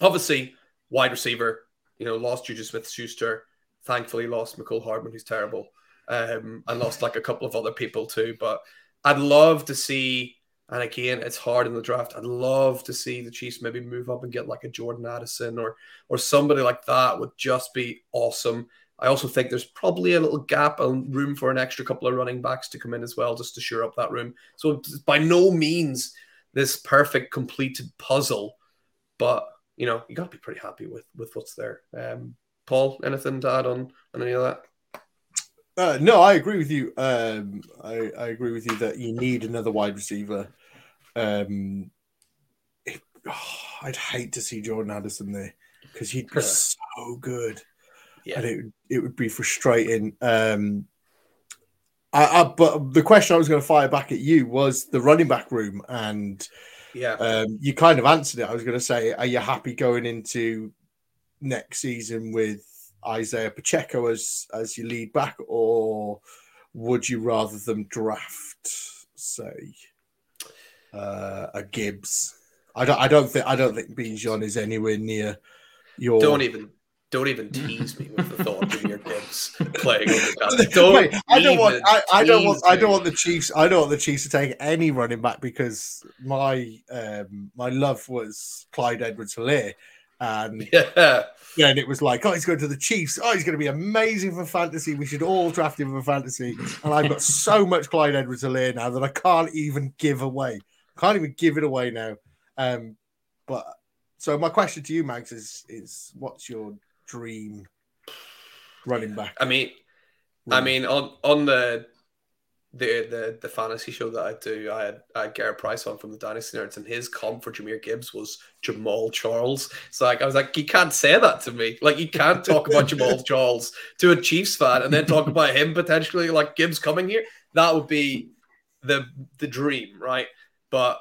obviously, wide receiver, you know, lost Juju Smith Schuster, thankfully lost Mecole Hardman, who's terrible, um, and lost like a couple of other people too. But I'd love to see, and again, it's hard in the draft. I'd love to see the Chiefs maybe move up and get like a Jordan Addison or or somebody like that would just be awesome. I also think there's probably a little gap and room for an extra couple of running backs to come in as well, just to shore up that room. So by no means this perfect completed puzzle, but you know you got to be pretty happy with with what's there. Um, Paul, anything to add on on any of that? Uh, no, I agree with you. Um, I, I agree with you that you need another wide receiver. Um, it, oh, I'd hate to see Jordan Addison there because he'd be so good yeah. and it it would be frustrating. Um, I, I, but the question I was going to fire back at you was the running back room, and yeah, um, you kind of answered it. I was going to say, are you happy going into next season with Isaiah Pacheco as as your lead back, or would you rather them draft, say, uh, a Gibbs? I don't. I don't think. I don't think Bijan is anywhere near your. Don't even don't even tease me with the thought of Jahmyr Gibbs playing over. Don't Wait, I don't want. I, I, don't want. Me. I don't want the Chiefs. I don't want the Chiefs to take any running back because my um, my love was Clyde Edwards-Helaire, and yeah. yeah, and it was like, oh, he's going to the Chiefs. Oh, he's going to be amazing for fantasy. We should all draft him for fantasy. And I've got so much Clyde Edwards-Helaire now that I can't even give away. Can't even give it away now. Um, but so my question to you, Mags, is is what's your dream running back. I mean, I mean on on the the the the fantasy show that I do, I had, I had Garrett Price on from the Dynasty Nerds, and his comp for Jahmyr Gibbs was Jamaal Charles. So like I was like, you can't say that to me. Like you can't talk about Jamaal Charles to a Chiefs fan and then talk about him potentially like Gibbs coming here. That would be the the dream, right? But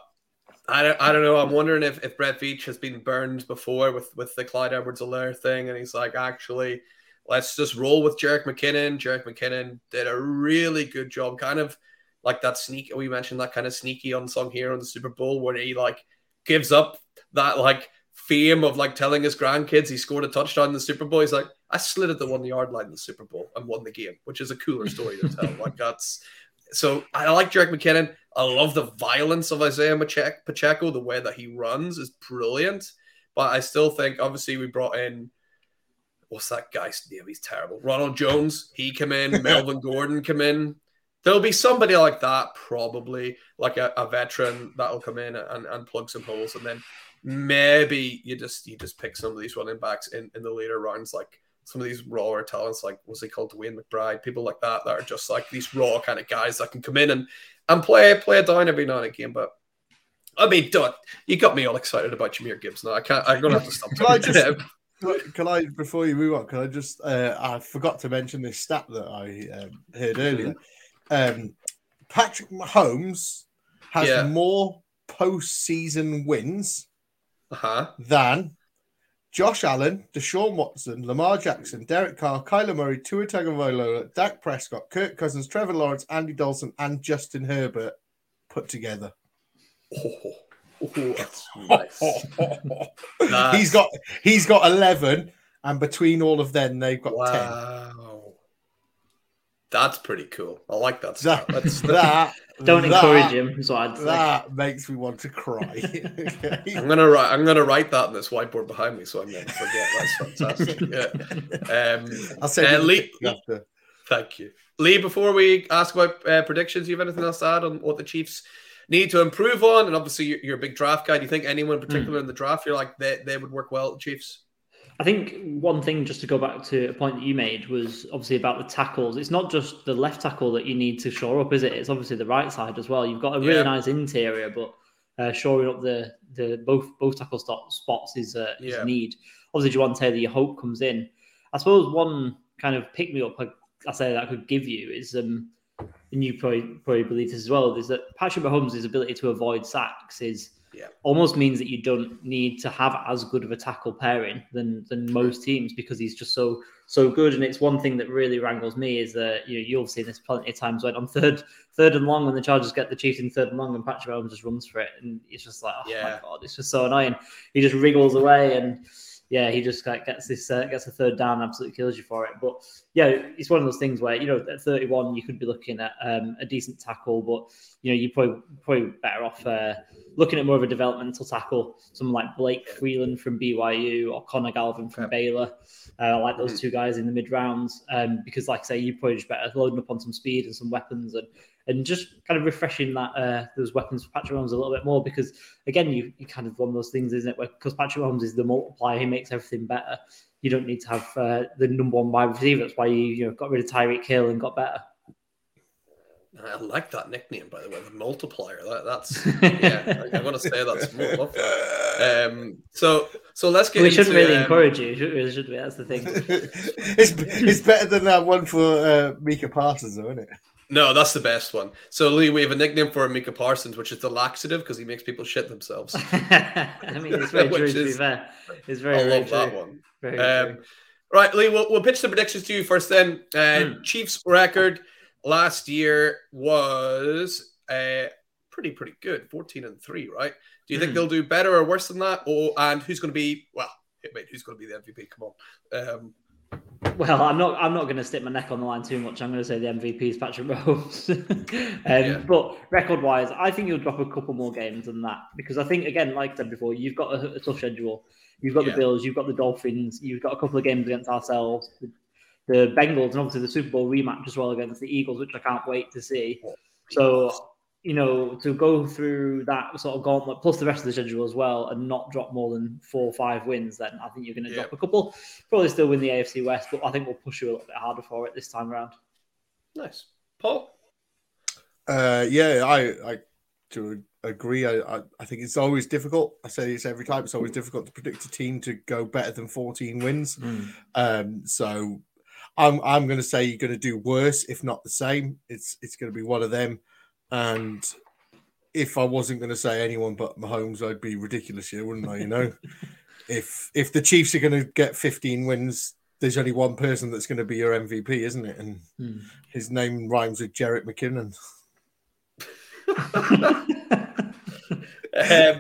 I don't, I don't know. I'm wondering if, if Brett Veach has been burned before with, with the Clyde Edwards-Helaire thing. And he's like, actually, let's just roll with Jerick McKinnon. Jerick McKinnon did a really good job, kind of like that sneak. We mentioned that kind of sneaky unsung hero in the Super Bowl where he like gives up that like fame of like telling his grandkids he scored a touchdown in the Super Bowl. He's like, I slid at the one yard line in the Super Bowl and won the game, which is a cooler story to tell. like that's so I like Jerick McKinnon. I love the violence of Isaiah Pacheco. The way that he runs is brilliant. But I still think, obviously, we brought in what's that guy's name? He's terrible. Ronald Jones, he come in. Melvin Gordon come in. There'll be somebody like that, probably like a, a veteran that'll come in and, and plug some holes, and then maybe you just you just pick some of these running backs in, in the later rounds, like some of these rawer talents, like was he called, DeWayne McBride, people like that that are just like these raw kind of guys that can come in and and play play down every now and again. But I mean, don't you got me all excited about Jahmyr Gibbs now. I can't. I'm gonna have to stop. Can I just, can I before you move on? Can I just? Uh, I forgot to mention this stat that I um, heard earlier. Um, Patrick Mahomes has Yeah. more postseason wins uh-huh. than Josh Allen, Deshaun Watson, Lamar Jackson, Derek Carr, Kyler Murray, Tua Tagovailoa, Dak Prescott, Kirk Cousins, Trevor Lawrence, Andy Dalton, and Justin Herbert put together. Oh, oh, that's nice. He's got he's got eleven, and between all of them, they've got ten. Wow. That's pretty cool. I like that. That, Stuff. That's, that Don't that- encourage him. Is what I'd say. That makes me want to cry. I'm gonna write. I'm gonna write that on this whiteboard behind me, so I'm gonna forget. That's fantastic. Yeah. Um, I'll send Uh, Lee- after. Thank you. Lee, before we ask about uh, predictions, you have anything else to add on what the Chiefs need to improve on? And obviously, you're, you're a big draft guy. Do you think anyone in particular in the draft, you're like, they, they would work well at the Chiefs? I think one thing, just to go back to a point that you made, was obviously about the tackles. It's not just the left tackle that you need to shore up, is it? It's obviously the right side as well. You've got a really Yeah. nice interior, but uh, shoring up the the both both tackle stop, spots is uh, is Yeah. a need. Obviously, Jawaan Taylor, your hope comes in. I suppose one kind of pick me up I, I say that I could give you is um, and you probably probably believe this as well, is that Patrick Mahomes' ability to avoid sacks is Yeah. almost means that you don't need to have as good of a tackle pairing than than most teams because he's just so so good. And it's one thing that really wrangles me is that you know, you've seen this plenty of times when on third third and long when the Chargers get the Chiefs in third and long and Patrick Mahomes just runs for it and it's just like oh Yeah. my god, it's just so annoying. He just wriggles away and yeah, he just like gets this uh, gets a third down, and absolutely kills you for it. But yeah, it's one of those things where you know at 31 you could be looking at um, a decent tackle, but you know you're probably probably better off uh, looking at more of a developmental tackle, someone like Blake Freeland from BYU or Connor Galvin from. Baylor. Uh, like those two guys in the mid rounds um, because, like I say, you probably just better loading up on some speed and some weapons and and just kind of refreshing that uh, those weapons for Patrick Mahomes a little bit more because again, you, you kind of one of those things, isn't it? Where because Patrick Mahomes is the multiplier, he makes everything better. You don't need to have uh, the number one wide receiver. That's why you you know got rid of Tyreek Hill and got better. I like that nickname, by the way, the multiplier. That, that's yeah. I, I want to say that's I love that. Um, so so let's get. we shouldn't into, really um, encourage you, should we? Should we? That's the thing. it's, it's better than that one for uh, Micah Parsons, though, isn't it? No, that's the best one. So Lee, we have a nickname for Micah Parsons, which is the laxative because he makes people shit themselves. I mean, it's very true. Which To be fair, it's very, I very love true. that one. Very Um, true. right, Lee, we'll, we'll pitch the predictions to you first. Then, uh, Hmm. Chiefs record last year was uh, pretty pretty good, fourteen and three. Right? Do you think Hmm. they'll do better or worse than that? Or and who's going to be well? Wait, who's going to be the MVP? Come on. Um, Well, I'm not. I'm not going to stick my neck on the line too much. I'm going to say the MVP is Patrick Mahomes. um, Yeah. But record-wise, I think you'll drop a couple more games than that because I think, again, like I said before, you've got a, a tough schedule. You've got Yeah. the Bills. You've got the Dolphins. You've got a couple of games against ourselves. The, the Bengals and obviously the Super Bowl rematch as well against the Eagles, which I can't wait to see. So you know, to go through that sort of gauntlet plus the rest of the schedule as well and not drop more than four or five wins, then I think you're going to Yeah. drop a couple. Probably still win the AFC West, but I think we'll push you a little bit harder for it this time around. nice, Paul. Uh, yeah, I I do agree. I, I I think it's always difficult. I say this every time. It's always difficult to predict a team to go better than 14 wins. Um, so I'm I'm going to say you're going to do worse, if not the same. It's it's going to be one of them. And if I wasn't going to say anyone but Mahomes, I'd be ridiculous here, wouldn't I? You know, if if the Chiefs are going to get 15 wins, there's only one person that's going to be your MVP, isn't it? And Hmm. his name rhymes with Jarrett McKinnon. Um,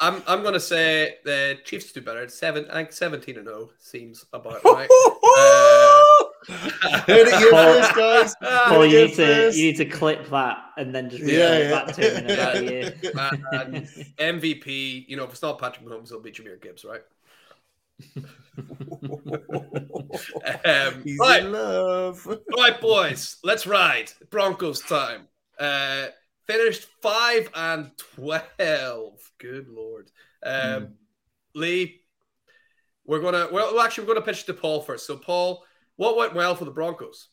I'm I'm going to say the Chiefs do better. Seven, I think seventeen and zero seems about right. Heard it here first, guys. Paul, you Yeah, need to you need to clip that and then just Yeah, yeah, yeah. back to him in about a year. And MVP, you know, if it's not Patrick Mahomes, it'll be Jahmyr Gibbs, right? Um, He's right, in love. right, boys, let's ride. Broncos time. Uh, finished five and twelve. Good lord. Um, Lee, we're gonna well actually we're gonna pitch to Paul first. So Paul, what went well for the Broncos?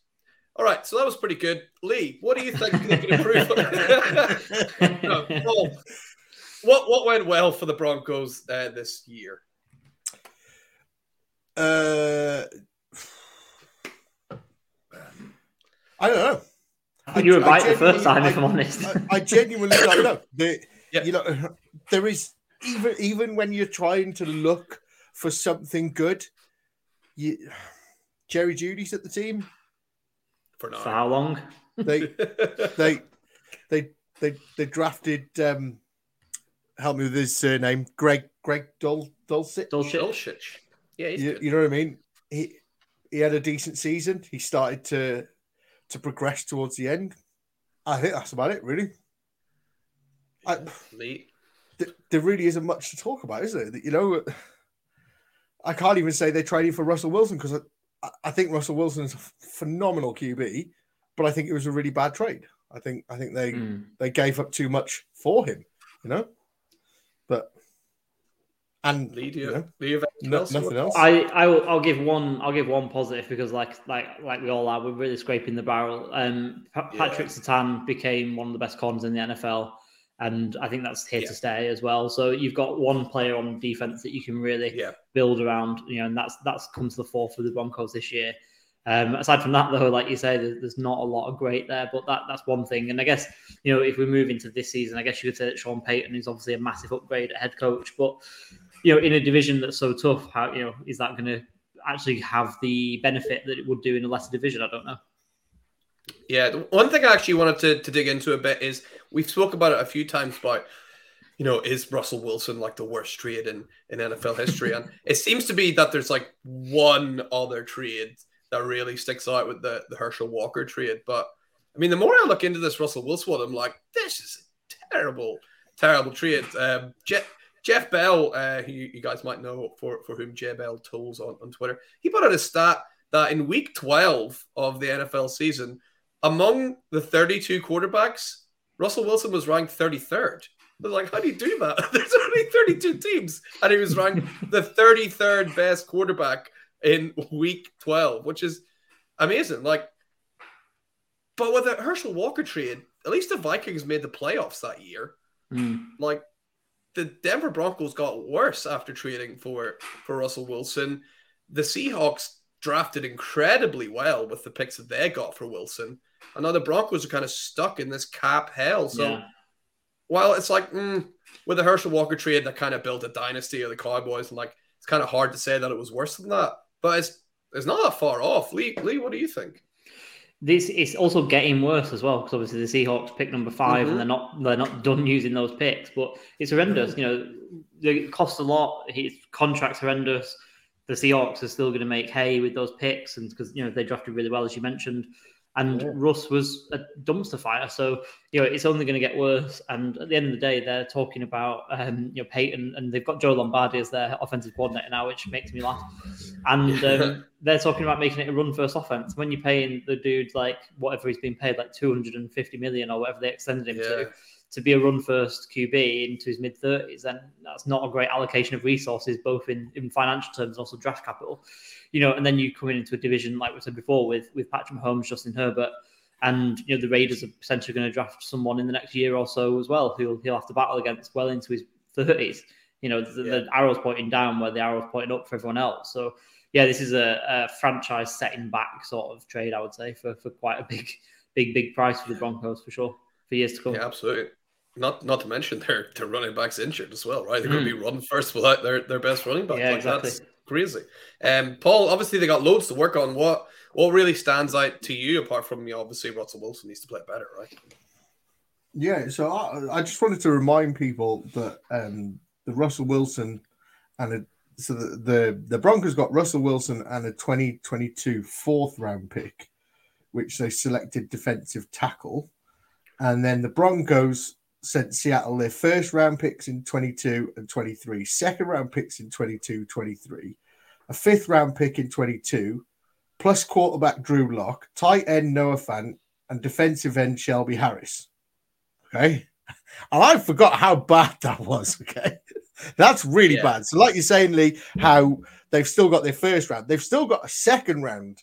All right, so that was pretty good. Lee, what do you think they can improve? no, Paul, what what went well for the Broncos uh, this year? Uh, I don't know. I- you were right the first genuinely- time, if I- I'm honest. I, I genuinely don't know. The, Yeah. You know, there is even even when you're trying to look for something good, you Jerry Jeudy's at the team. For For how long? They they they they they drafted um help me with his surname, Greg Greg Dul Dulcich. Dulcich. Dulcich. Yeah, he's You, good. you know what I mean? He he had a decent season. He started to to progress towards the end. I think that's about it, really. I, Lee. th- there really isn't much to talk about, is there? You know, I can't even say they're trading for Russell Wilson because I, I think Russell Wilson is a phenomenal QB, but I think it was a really bad trade. I think I think they Mm. they gave up too much for him, you know. But and Lee, do you, you know, do you have anything no- else nothing else. I, I will, I'll give one I'll give one positive because like like like we all are we're really scraping the barrel. Um, Pa- Yeah. Patrick Surtain became one of the best corners in the NFL, and I think that's here Yeah. to stay as well. So you've got one player on defense that you can really Yeah. build around, you know, and that's that's come to the fore for the Broncos this year. Um, aside from that, though, like you say, there's, there's not a lot of great there, but that that's one thing. And I guess you know if we move into this season, I guess you could say that Sean Payton is obviously a massive upgrade at head coach, but you know in a division that's so tough, how you know is that going to actually have the benefit that it would do in a lesser division? I don't know. Yeah, one thing I actually wanted to, to dig into a bit is we've spoke about it a few times about, you know, is Russell Wilson like the worst trade in, in NFL history? and it seems to be that there's like one other trade that really sticks out with the, the Herschel Walker trade. But I mean, the more I look into this Russell Wilson one, I'm like, this is a terrible, terrible trade. Um, Jeff, Jeff Bell, uh, who you, you guys might know for, for whom J Bell tolls on, on Twitter, he put out a stat that in week 12 of the NFL season, among the 32 quarterbacks, Russell Wilson was ranked 33rd. I was like, how do you do that? There's only 32 teams. And he was ranked the 33rd best quarterback in week 12, which is amazing. Like, but with the Herschel Walker trade, at least the Vikings made the playoffs that year. Mm. Like, the Denver Broncos got worse after trading for for Russell Wilson. The Seahawks drafted incredibly well with the picks that they got for Wilson. And now the Broncos are kind of stuck in this cap hell. So yeah. while it's like mm, with the Herschel Walker trade that kind of built a dynasty of the Cowboys, and like it's kind of hard to say that it was worse than that. But it's it's not that far off. Lee, Lee, what do you think? This is also getting worse as well because obviously the Seahawks pick number 5 Mhm. and they're not they're not done using those picks, but it's horrendous. You know, it costs a lot. His contract's horrendous. The Seahawks are still going to make hay with those picks, and because you know they drafted really well as you mentioned, and Yeah. Russ was a dumpster fire. So you know it's only going to get worse. And at the end of the day, they're talking about um, you know Payton, and they've got Joe Lombardi as their offensive coordinator now, which makes me laugh. And um, they're talking about making it a run first offense. When you're paying the dude like whatever he's been paid, like 250 million or whatever they extended him Yeah. to, to be a run first QB into his mid 30s, then that's not a great allocation of resources, both in, in financial terms and also draft capital. You know, and then you come into a division like we said before with with Patrick Mahomes, Justin Herbert, and you know the Raiders are potentially going to draft someone in the next year or so as well, who he'll have to battle against well into his 30s. You know, the, the arrow's pointing down where the arrow's pointing up for everyone else. So yeah, this is a, a franchise setting back sort of trade, I would say, for, for quite a big, big, big price for the Broncos for sure for years to come. Yeah, absolutely. Not not to mention their their running backs injured as well, right? They're going Mm. to be run first without their, their best running back. Yeah, like, exactly. That's crazy. Um, Paul, obviously they got loads to work on. What what really stands out to you apart from you? know, Obviously, Russell Wilson needs to play better, right? Yeah, so I, I just wanted to remind people that um, the Russell Wilson and a, so the, the the Broncos got Russell Wilson and a 2022 fourth round pick, which they selected defensive tackle, and then the Broncos sent Seattle their first round picks in 22 and 23, second round picks in 22, 23, a fifth round pick in 22, plus quarterback Drew Lock, tight end Noah Fant, and defensive end Shelby Harris. Okay. And I forgot how bad that was. Okay. That's really Yeah. bad. So, like you're saying, Lee, how they've still got their first round, they've still got a second round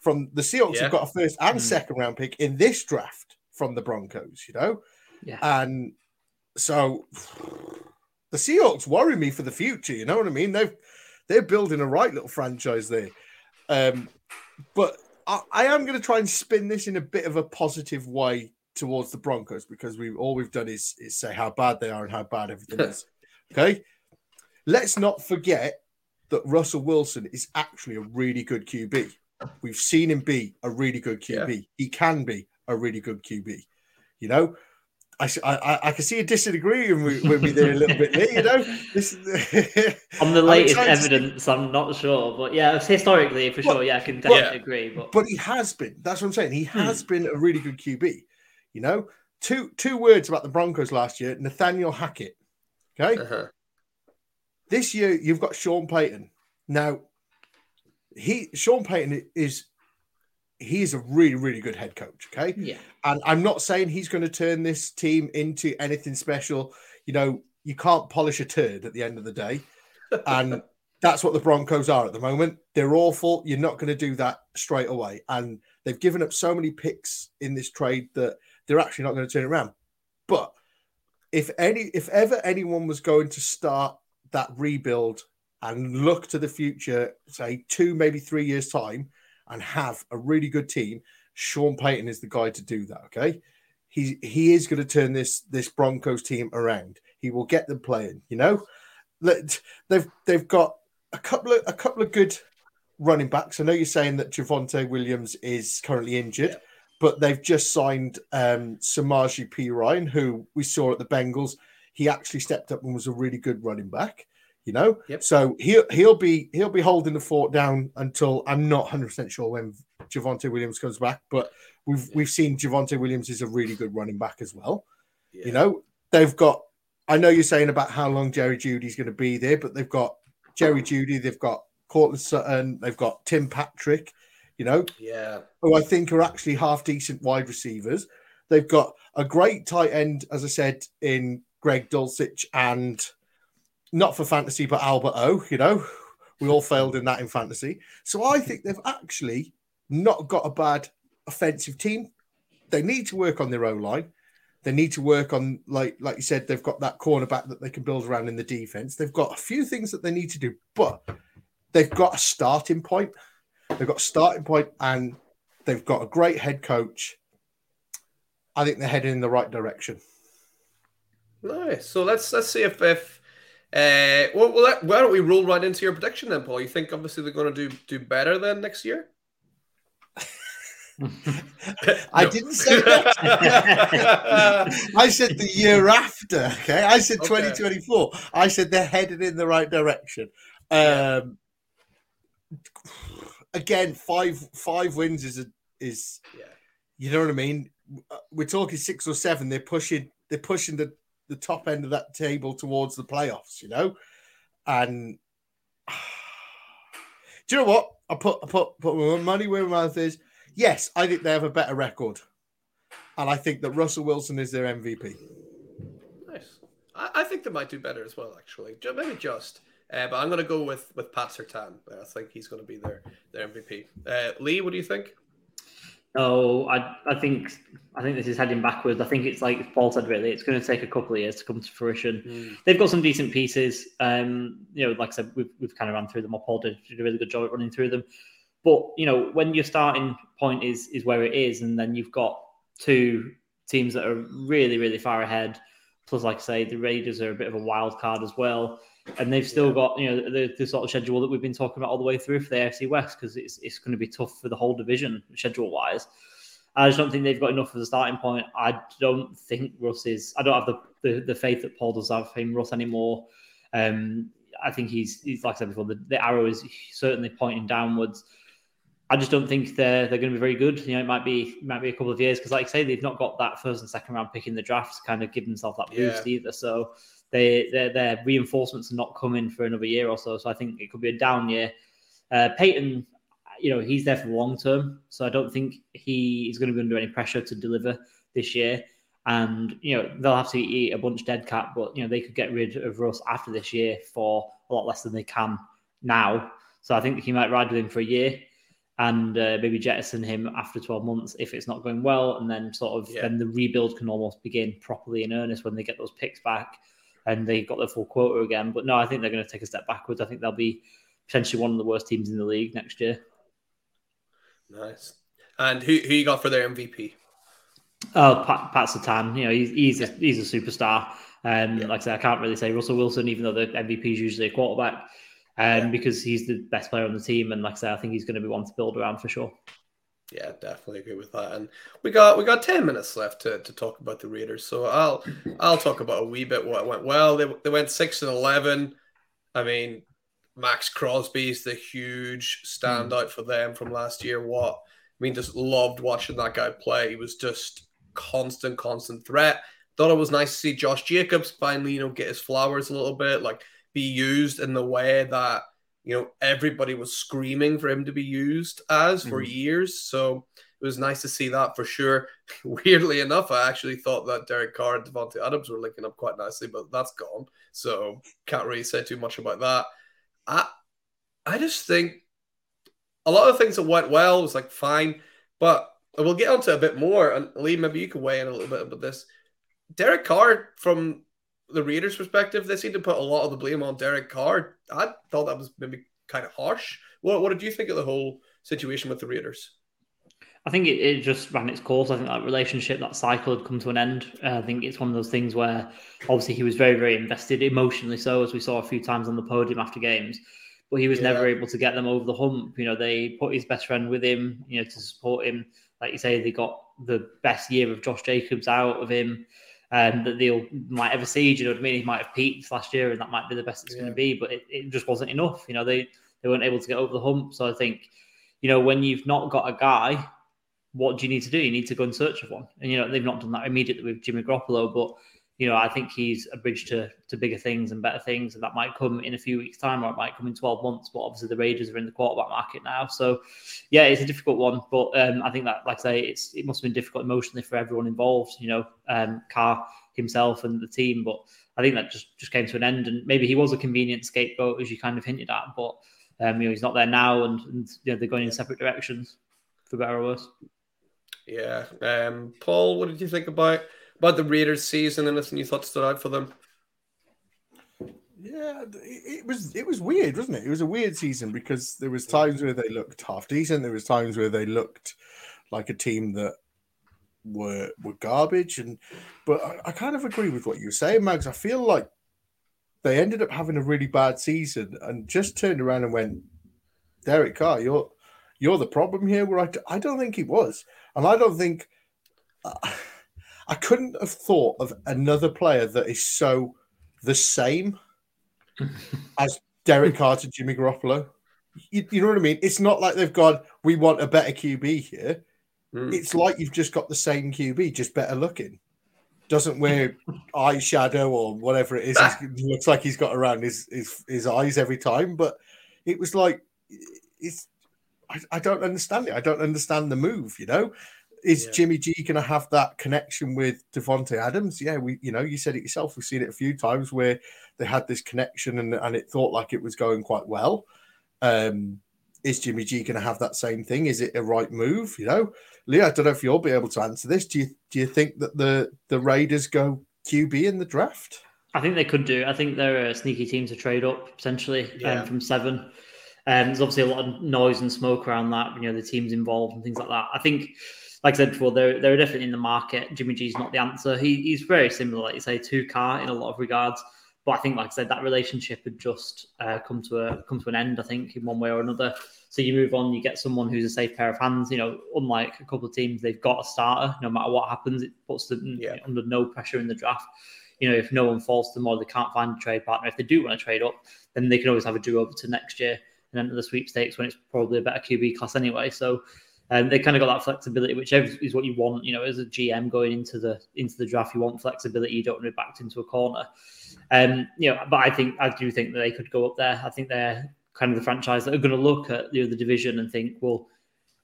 from the Seahawks Yeah. have got a first and Hmm. second round pick in this draft from the Broncos, you know? Yeah. And so the Seahawks worry me for the future, you know what I mean? They've they're building a right little franchise there. Um, but I, I am going to try and spin this in a bit of a positive way towards the Broncos because we all we've done is, is say how bad they are and how bad everything is. Okay, let's not forget that Russell Wilson is actually a really good QB. We've seen him be a really good QB. He can be a really good QB. You know, I, s- I- I- I can see you disagreeing with, with me there a little bit. Lee, you know, this is On the I'm latest to evidence, I'm not sure, but yeah, historically for Well, sure, yeah, I can yeah. definitely agree. But but he has been. That's what I'm saying. He has been a really good QB. You know, two two words about the Broncos last year: Nathaniel Hackett. Okay, Uh-huh. this year you've got Sean Payton. Now, he Sean Payton is he is a really really good head coach. Okay, yeah, and I'm not saying he's going to turn this team into anything special. You know, you can't polish a turd at the end of the day, and that's what the Broncos are at the moment. They're awful. You're not going to do that straight away, and they've given up so many picks in this trade that they're actually not going to turn it around. But if any, if ever anyone was going to start that rebuild and look to the future, say two, maybe three years time, and have a really good team, Sean Payton is the guy to do that. Okay, he he is going to turn this this Broncos team around. He will get them playing. You know, they've they've got a couple of a couple of good running backs. I know you're saying that Javonte Williams is currently injured, Yeah. but they've just signed um, Samaje Perine, who we saw at the Bengals. He actually stepped up and was a really good running back. You know, Yep. so he'll he'll be he'll be holding the fort down until I'm not 100 percent sure when Javonte Williams comes back, but we've Yeah. we've seen Javonte Williams is a really good running back as well. Yeah. You know, they've got. I know you're saying about how long Jerry Jeudy's going to be there, but they've got Jerry Judy, they've got Courtland Sutton, they've got Tim Patrick. You know, Yeah. who I think are actually half decent wide receivers. They've got a great tight end, as I said, in Greg Dulcich and not for fantasy, but Albert O. You know, we all failed in that in fantasy. So I think they've actually not got a bad offensive team. They need to work on their O line. They need to work on, like like you said, they've got that cornerback that they can build around in the defense. They've got a few things that they need to do, but they've got a starting point. They've got a starting point and they've got a great head coach. I think they're heading in the right direction. Nice. So let's let's see if if uh well, well why don't we roll right into your prediction then, Paul? You think obviously they're going to do do better than next year? I didn't say that. I said the year after. Okay. I said Okay. 2024. I said they're headed in the right direction. Um again, five five wins is a is yeah. you know what I mean? Uh, We're talking six or seven. They're pushing they're pushing the, the top end of that table towards the playoffs, you know? And do you know what? I put I put put my money where my mouth is. Yes, I think they have a better record. And I think that Russell Wilson is their MVP. Nice. I, I think they might do better as well, actually. Maybe just. Uh, but I'm going to go with with Pat Surtain. I think he's going to be their their MVP. Uh, Lee, what do you think? No, I, I think I think this is heading backwards. I think it's like Paul said. Really, it's going to take a couple of years to come to fruition. They've got some decent pieces. Um, you know, like I said, we've, we've kind of ran through them. Or Paul did, did a really good job at running through them. But you know, when your starting point is is where it is, and then you've got two teams that are really really far ahead. Plus, like I say, the Raiders are a bit of a wild card as well, and they've still Yeah. got you know the, the sort of schedule that we've been talking about all the way through for the AFC West because it's it's going to be tough for the whole division schedule wise. I just don't think they've got enough as a starting point. I don't think Russ is. I don't have the the, the faith that Paul does have in Russ anymore. Um, I think he's he's like I said before. The, the arrow is certainly pointing downwards. I just don't think they're they're going to be very good. You know, it might be might be a couple of years because, like I say, they've not got that first and second round pick in the draft to kind of give themselves that boost Yeah. either. So they their their reinforcements are not coming for another year or so. So I think it could be a down year. Uh, Payton, you know, he's there for the long term, so I don't think he is going to be under any pressure to deliver this year. And you know, they'll have to eat a bunch dead cap, but you know, they could get rid of Russ after this year for a lot less than they can now. So I think he might ride with him for a year and uh, maybe jettison him after 12 months if it's not going well. And then sort of yeah. then the rebuild can almost begin properly in earnest when they get those picks back and they got their full quota again. But no, I think they're going to take a step backwards. I think they'll be potentially one of the worst teams in the league next year. Nice. And who, who you got for their MVP? Oh, Pat, Pat. You know, he's he's a, he's a superstar. Um, yeah. Like I said, I can't really say Russell Wilson, even though the MVP is usually a quarterback um, yeah. because he's the best player on the team. And like I say, I think he's going to be one to build around for sure. Yeah, definitely agree with that. And we got we got ten minutes left to, to talk about the Raiders. So I'll I'll talk about a wee bit what went well. They they went six and eleven. I mean, Maxx Crosby is the huge standout mm. for them from last year. What I mean, just loved watching that guy play. He was just constant, constant threat. Thought it was nice to see Josh Jacobs finally, you know, get his flowers a little bit. Like be used in the way that you know everybody was screaming for him to be used as for mm. years. So it was nice to see that for sure. Weirdly enough, I actually thought that Derek Carr and Davante Adams were linking up quite nicely, but that's gone. So can't really say too much about that. I I just think a lot of things that went well was like fine, but we'll get onto a bit more. And Lee, maybe you can weigh in a little bit about this. Derek Carr, from the Raiders' perspective, they seem to put a lot of the blame on Derek Carr. I thought that was maybe kind of harsh. What, what did you think of the whole situation with the Raiders? I think it, it just ran its course. I think that relationship, that cycle had come to an end. Uh, I think it's one of those things where obviously he was very, very invested emotionally, so as we saw a few times on the podium after games, but he was yeah. never able to get them over the hump. You know, they put his best friend with him, you know, to support him. Like you say, they got the best year of Josh Jacobs out of him um, that they'll might ever see. Do you know what I mean? He might have peaked last year, and that might be the best it's yeah. going to be, but it, it just wasn't enough. You know, they they weren't able to get over the hump. So I think, you know, when you've not got a guy, what do you need to do? You need to go in search of one. And you know, they've not done that immediately with Jimmy Garoppolo, but you know, I think he's a bridge to to bigger things and better things, and that might come in a few weeks' time, or it might come in twelve months. But obviously, the Raiders are in the quarterback market now, so yeah, it's a difficult one. But um, I think that, like I say, it's it must have been difficult emotionally for everyone involved. You know, um, Carr himself and the team, but I think that just just came to an end. And maybe he was a convenient scapegoat, as you kind of hinted at, but um, you know, he's not there now, and, and you know, they're going in separate directions, for better or worse. Yeah, um, Paul, what did you think about? About the Raiders season? And anything you thought stood out for them? Yeah, it was it was weird, wasn't it? It was a weird season because there was times where they looked half decent. There was times where they looked like a team that were were garbage. And but I, I kind of agree with what you were saying, Mags. I feel like they ended up having a really bad season and just turned around and went, Derek Carr, you're you're the problem here. Where I, I don't think he was, and I don't think. Uh, I couldn't have thought of another player that is so the same as Derek Carr to Jimmy Garoppolo. You, you, know what I mean? It's not like they've gone, we want a better QB here. Mm. It's like you've just got the same QB, just better looking. Doesn't wear eyeshadow or whatever it is. Looks like he's got around his, his, his eyes every time. But it was like, it's I, I don't understand it. I don't understand the move, you know? Is yeah. Jimmy G going to have that connection with Davante Adams? Yeah, we, you know, you said it yourself. We've seen it a few times where they had this connection and, and it thought like it was going quite well. Um, is Jimmy G going to have that same thing? Is it a right move? You know, Leah, I don't know if you'll be able to answer this. Do you do you think that the the Raiders go QB in the draft? I think they could do. I think they're a sneaky team to trade up potentially um, yeah. um, from seven. Um, there's obviously a lot of noise and smoke around that. You know, the teams involved and things like that. I think like I said before, they're they're definitely in the market. Jimmy G's not the answer. He, he's very similar, like you say, to Carr in a lot of regards. But I think, like I said, that relationship had just uh, come to a come to an end. I think in one way or another. So you move on, you get someone who's a safe pair of hands. You know, unlike a couple of teams, they've got a starter. No matter what happens, it puts them yeah. under no pressure in the draft. You know, if no one falls to them or they can't find a trade partner, if they do want to trade up, then they can always have a do over to next year and enter the sweepstakes when it's probably a better QB class anyway. So and they kind of got that flexibility, which is what you want. You know, as a GM going into the into the draft, you want flexibility. You don't want to be backed into a corner. Um, you know, but I think I do think that they could go up there. I think they're kind of the franchise that are going to look at the other division and think, well,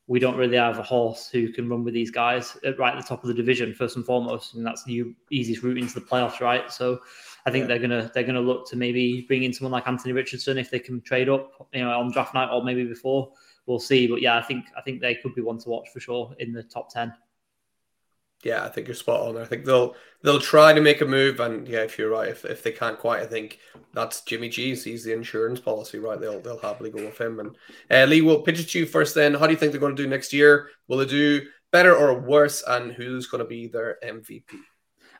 we don't really have a horse who can run with these guys at right at the top of the division first and foremost, and that's the easiest route into the playoffs, right? So I think yeah. they're gonna they're gonna look to maybe bring in someone like Anthony Richardson if they can trade up, you know, on draft night or maybe before. We'll see, but yeah, I think I think they could be one to watch for sure in the top ten. Yeah, I think you're spot on. I think they'll they'll try to make a move, and yeah, if you're right, if, if they can't quite, I think that's Jimmy G's. He's the insurance policy, right? They'll they'll happily go with him. And uh, Lee, we'll pitch it to you first. Then, how do you think they're going to do next year? Will they do better or worse? And who's going to be their MVP?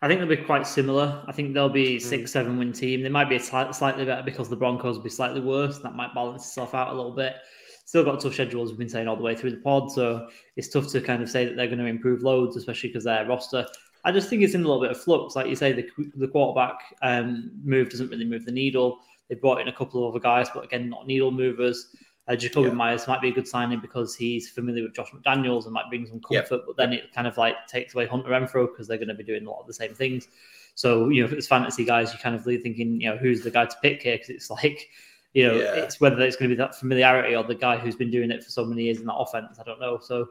I think they'll be quite similar. I think they'll be six, mm. seven win team. They might be a slightly better because the Broncos will be slightly worse. That might balance itself out a little bit still got tough schedules. We've been saying all the way through the pod, so it's tough to kind of say that they're going to improve loads, especially because their roster. I just think it's in a little bit of flux. Like you say, the the quarterback um, move doesn't really move the needle. They brought in a couple of other guys, but again, not needle movers. Uh, Jakobi yeah. Meyers might be a good signing because he's familiar with Josh McDaniels and might bring some comfort. Yeah. But then it kind of like takes away Hunter Renfrow because they're going to be doing a lot of the same things. So you know, if it's fantasy guys, you're kind of thinking, you know, who's the guy to pick here? Because it's like you know, yeah. it's whether it's going to be that familiarity or the guy who's been doing it for so many years in that offense. I don't know. So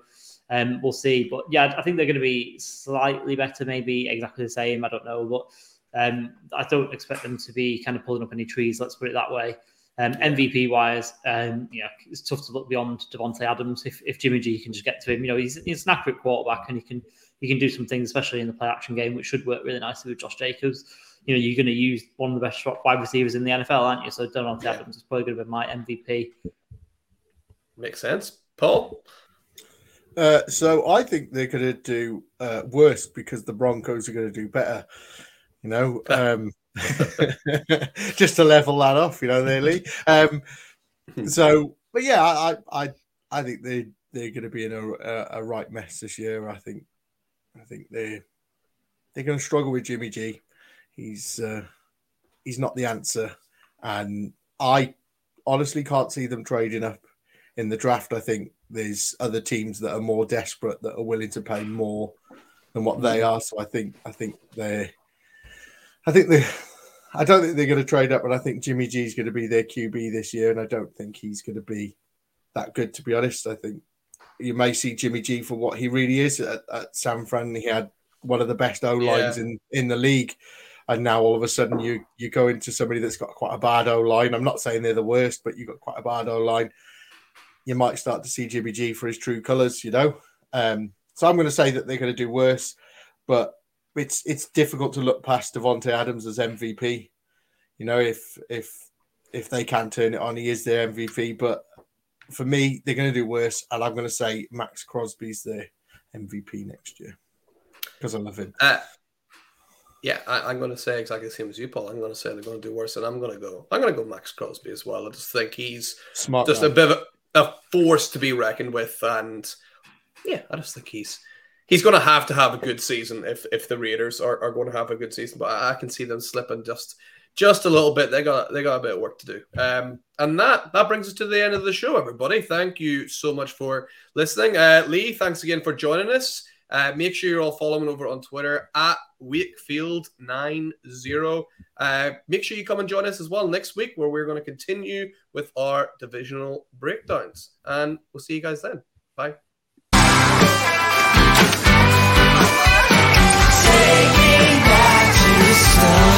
um, we'll see. But yeah, I think they're going to be slightly better, maybe exactly the same. I don't know, but um, I don't expect them to be kind of pulling up any trees. Let's put it that way. Um, MVP wise, um, yeah, it's tough to look beyond Davante Adams. If, if Jimmy G can just get to him, you know, he's, he's an accurate quarterback and he can he can do some things, especially in the play action game, which should work really nicely with Josh Jacobs you know, you're going to use one of the best wide receivers in the NFL, aren't you? So Davante yeah. Adams is probably going to be my MVP. Makes sense. Paul? Uh, so I think they're going to do uh, worse because the Broncos are going to do better. You know, um, just to level that off, you know, nearly. Um, so, but yeah, I, I, I think they they're going to be in a, a, a right mess this year. I think, I think they they're going to struggle with Jimmy G. He's uh, he's not the answer, and I honestly can't see them trading up in the draft. I think there's other teams that are more desperate that are willing to pay more than what they are. So I think I think they, I think they, I don't think they're going to trade up, but I think Jimmy G is going to be their QB this year, and I don't think he's going to be that good. To be honest, I think you may see Jimmy G for what he really is at, at San Fran. He had one of the best O lines yeah. in in the league and now all of a sudden you you go into somebody that's got quite a bad O line. I'm not saying they're the worst, but you've got quite a bad O line. You might start to see Jimmy G for his true colours, you know. Um, so I'm going to say that they're going to do worse, but it's it's difficult to look past Davante Adams as MVP. You know, if if if they can turn it on, he is their MVP. But for me, they're going to do worse, and I'm going to say Maxx Crosby's their MVP next year because I love him. Uh, yeah, I, am going to say exactly the same as you, Paul. I'm going to say they're going to do worse, and I'm going to go. I'm going to go Maxx Crosby as well. I just think he's smart, just man. a bit of a, force to be reckoned with, and yeah, I just think he's he's going to have to have a good season if if the Raiders are, are going to have a good season. But I, I can see them slipping just just a little bit. They got they got a bit of work to do. Um, and that that brings us to the end of the show, everybody. Thank you so much for listening. Uh, Lee, thanks again for joining us. Uh, make sure you're all following over on Twitter at Wakefield 9 0. Uh, make sure you come and join us as well next week, where we're going to continue with our divisional breakdowns. And we'll see you guys then. Bye. Taking back to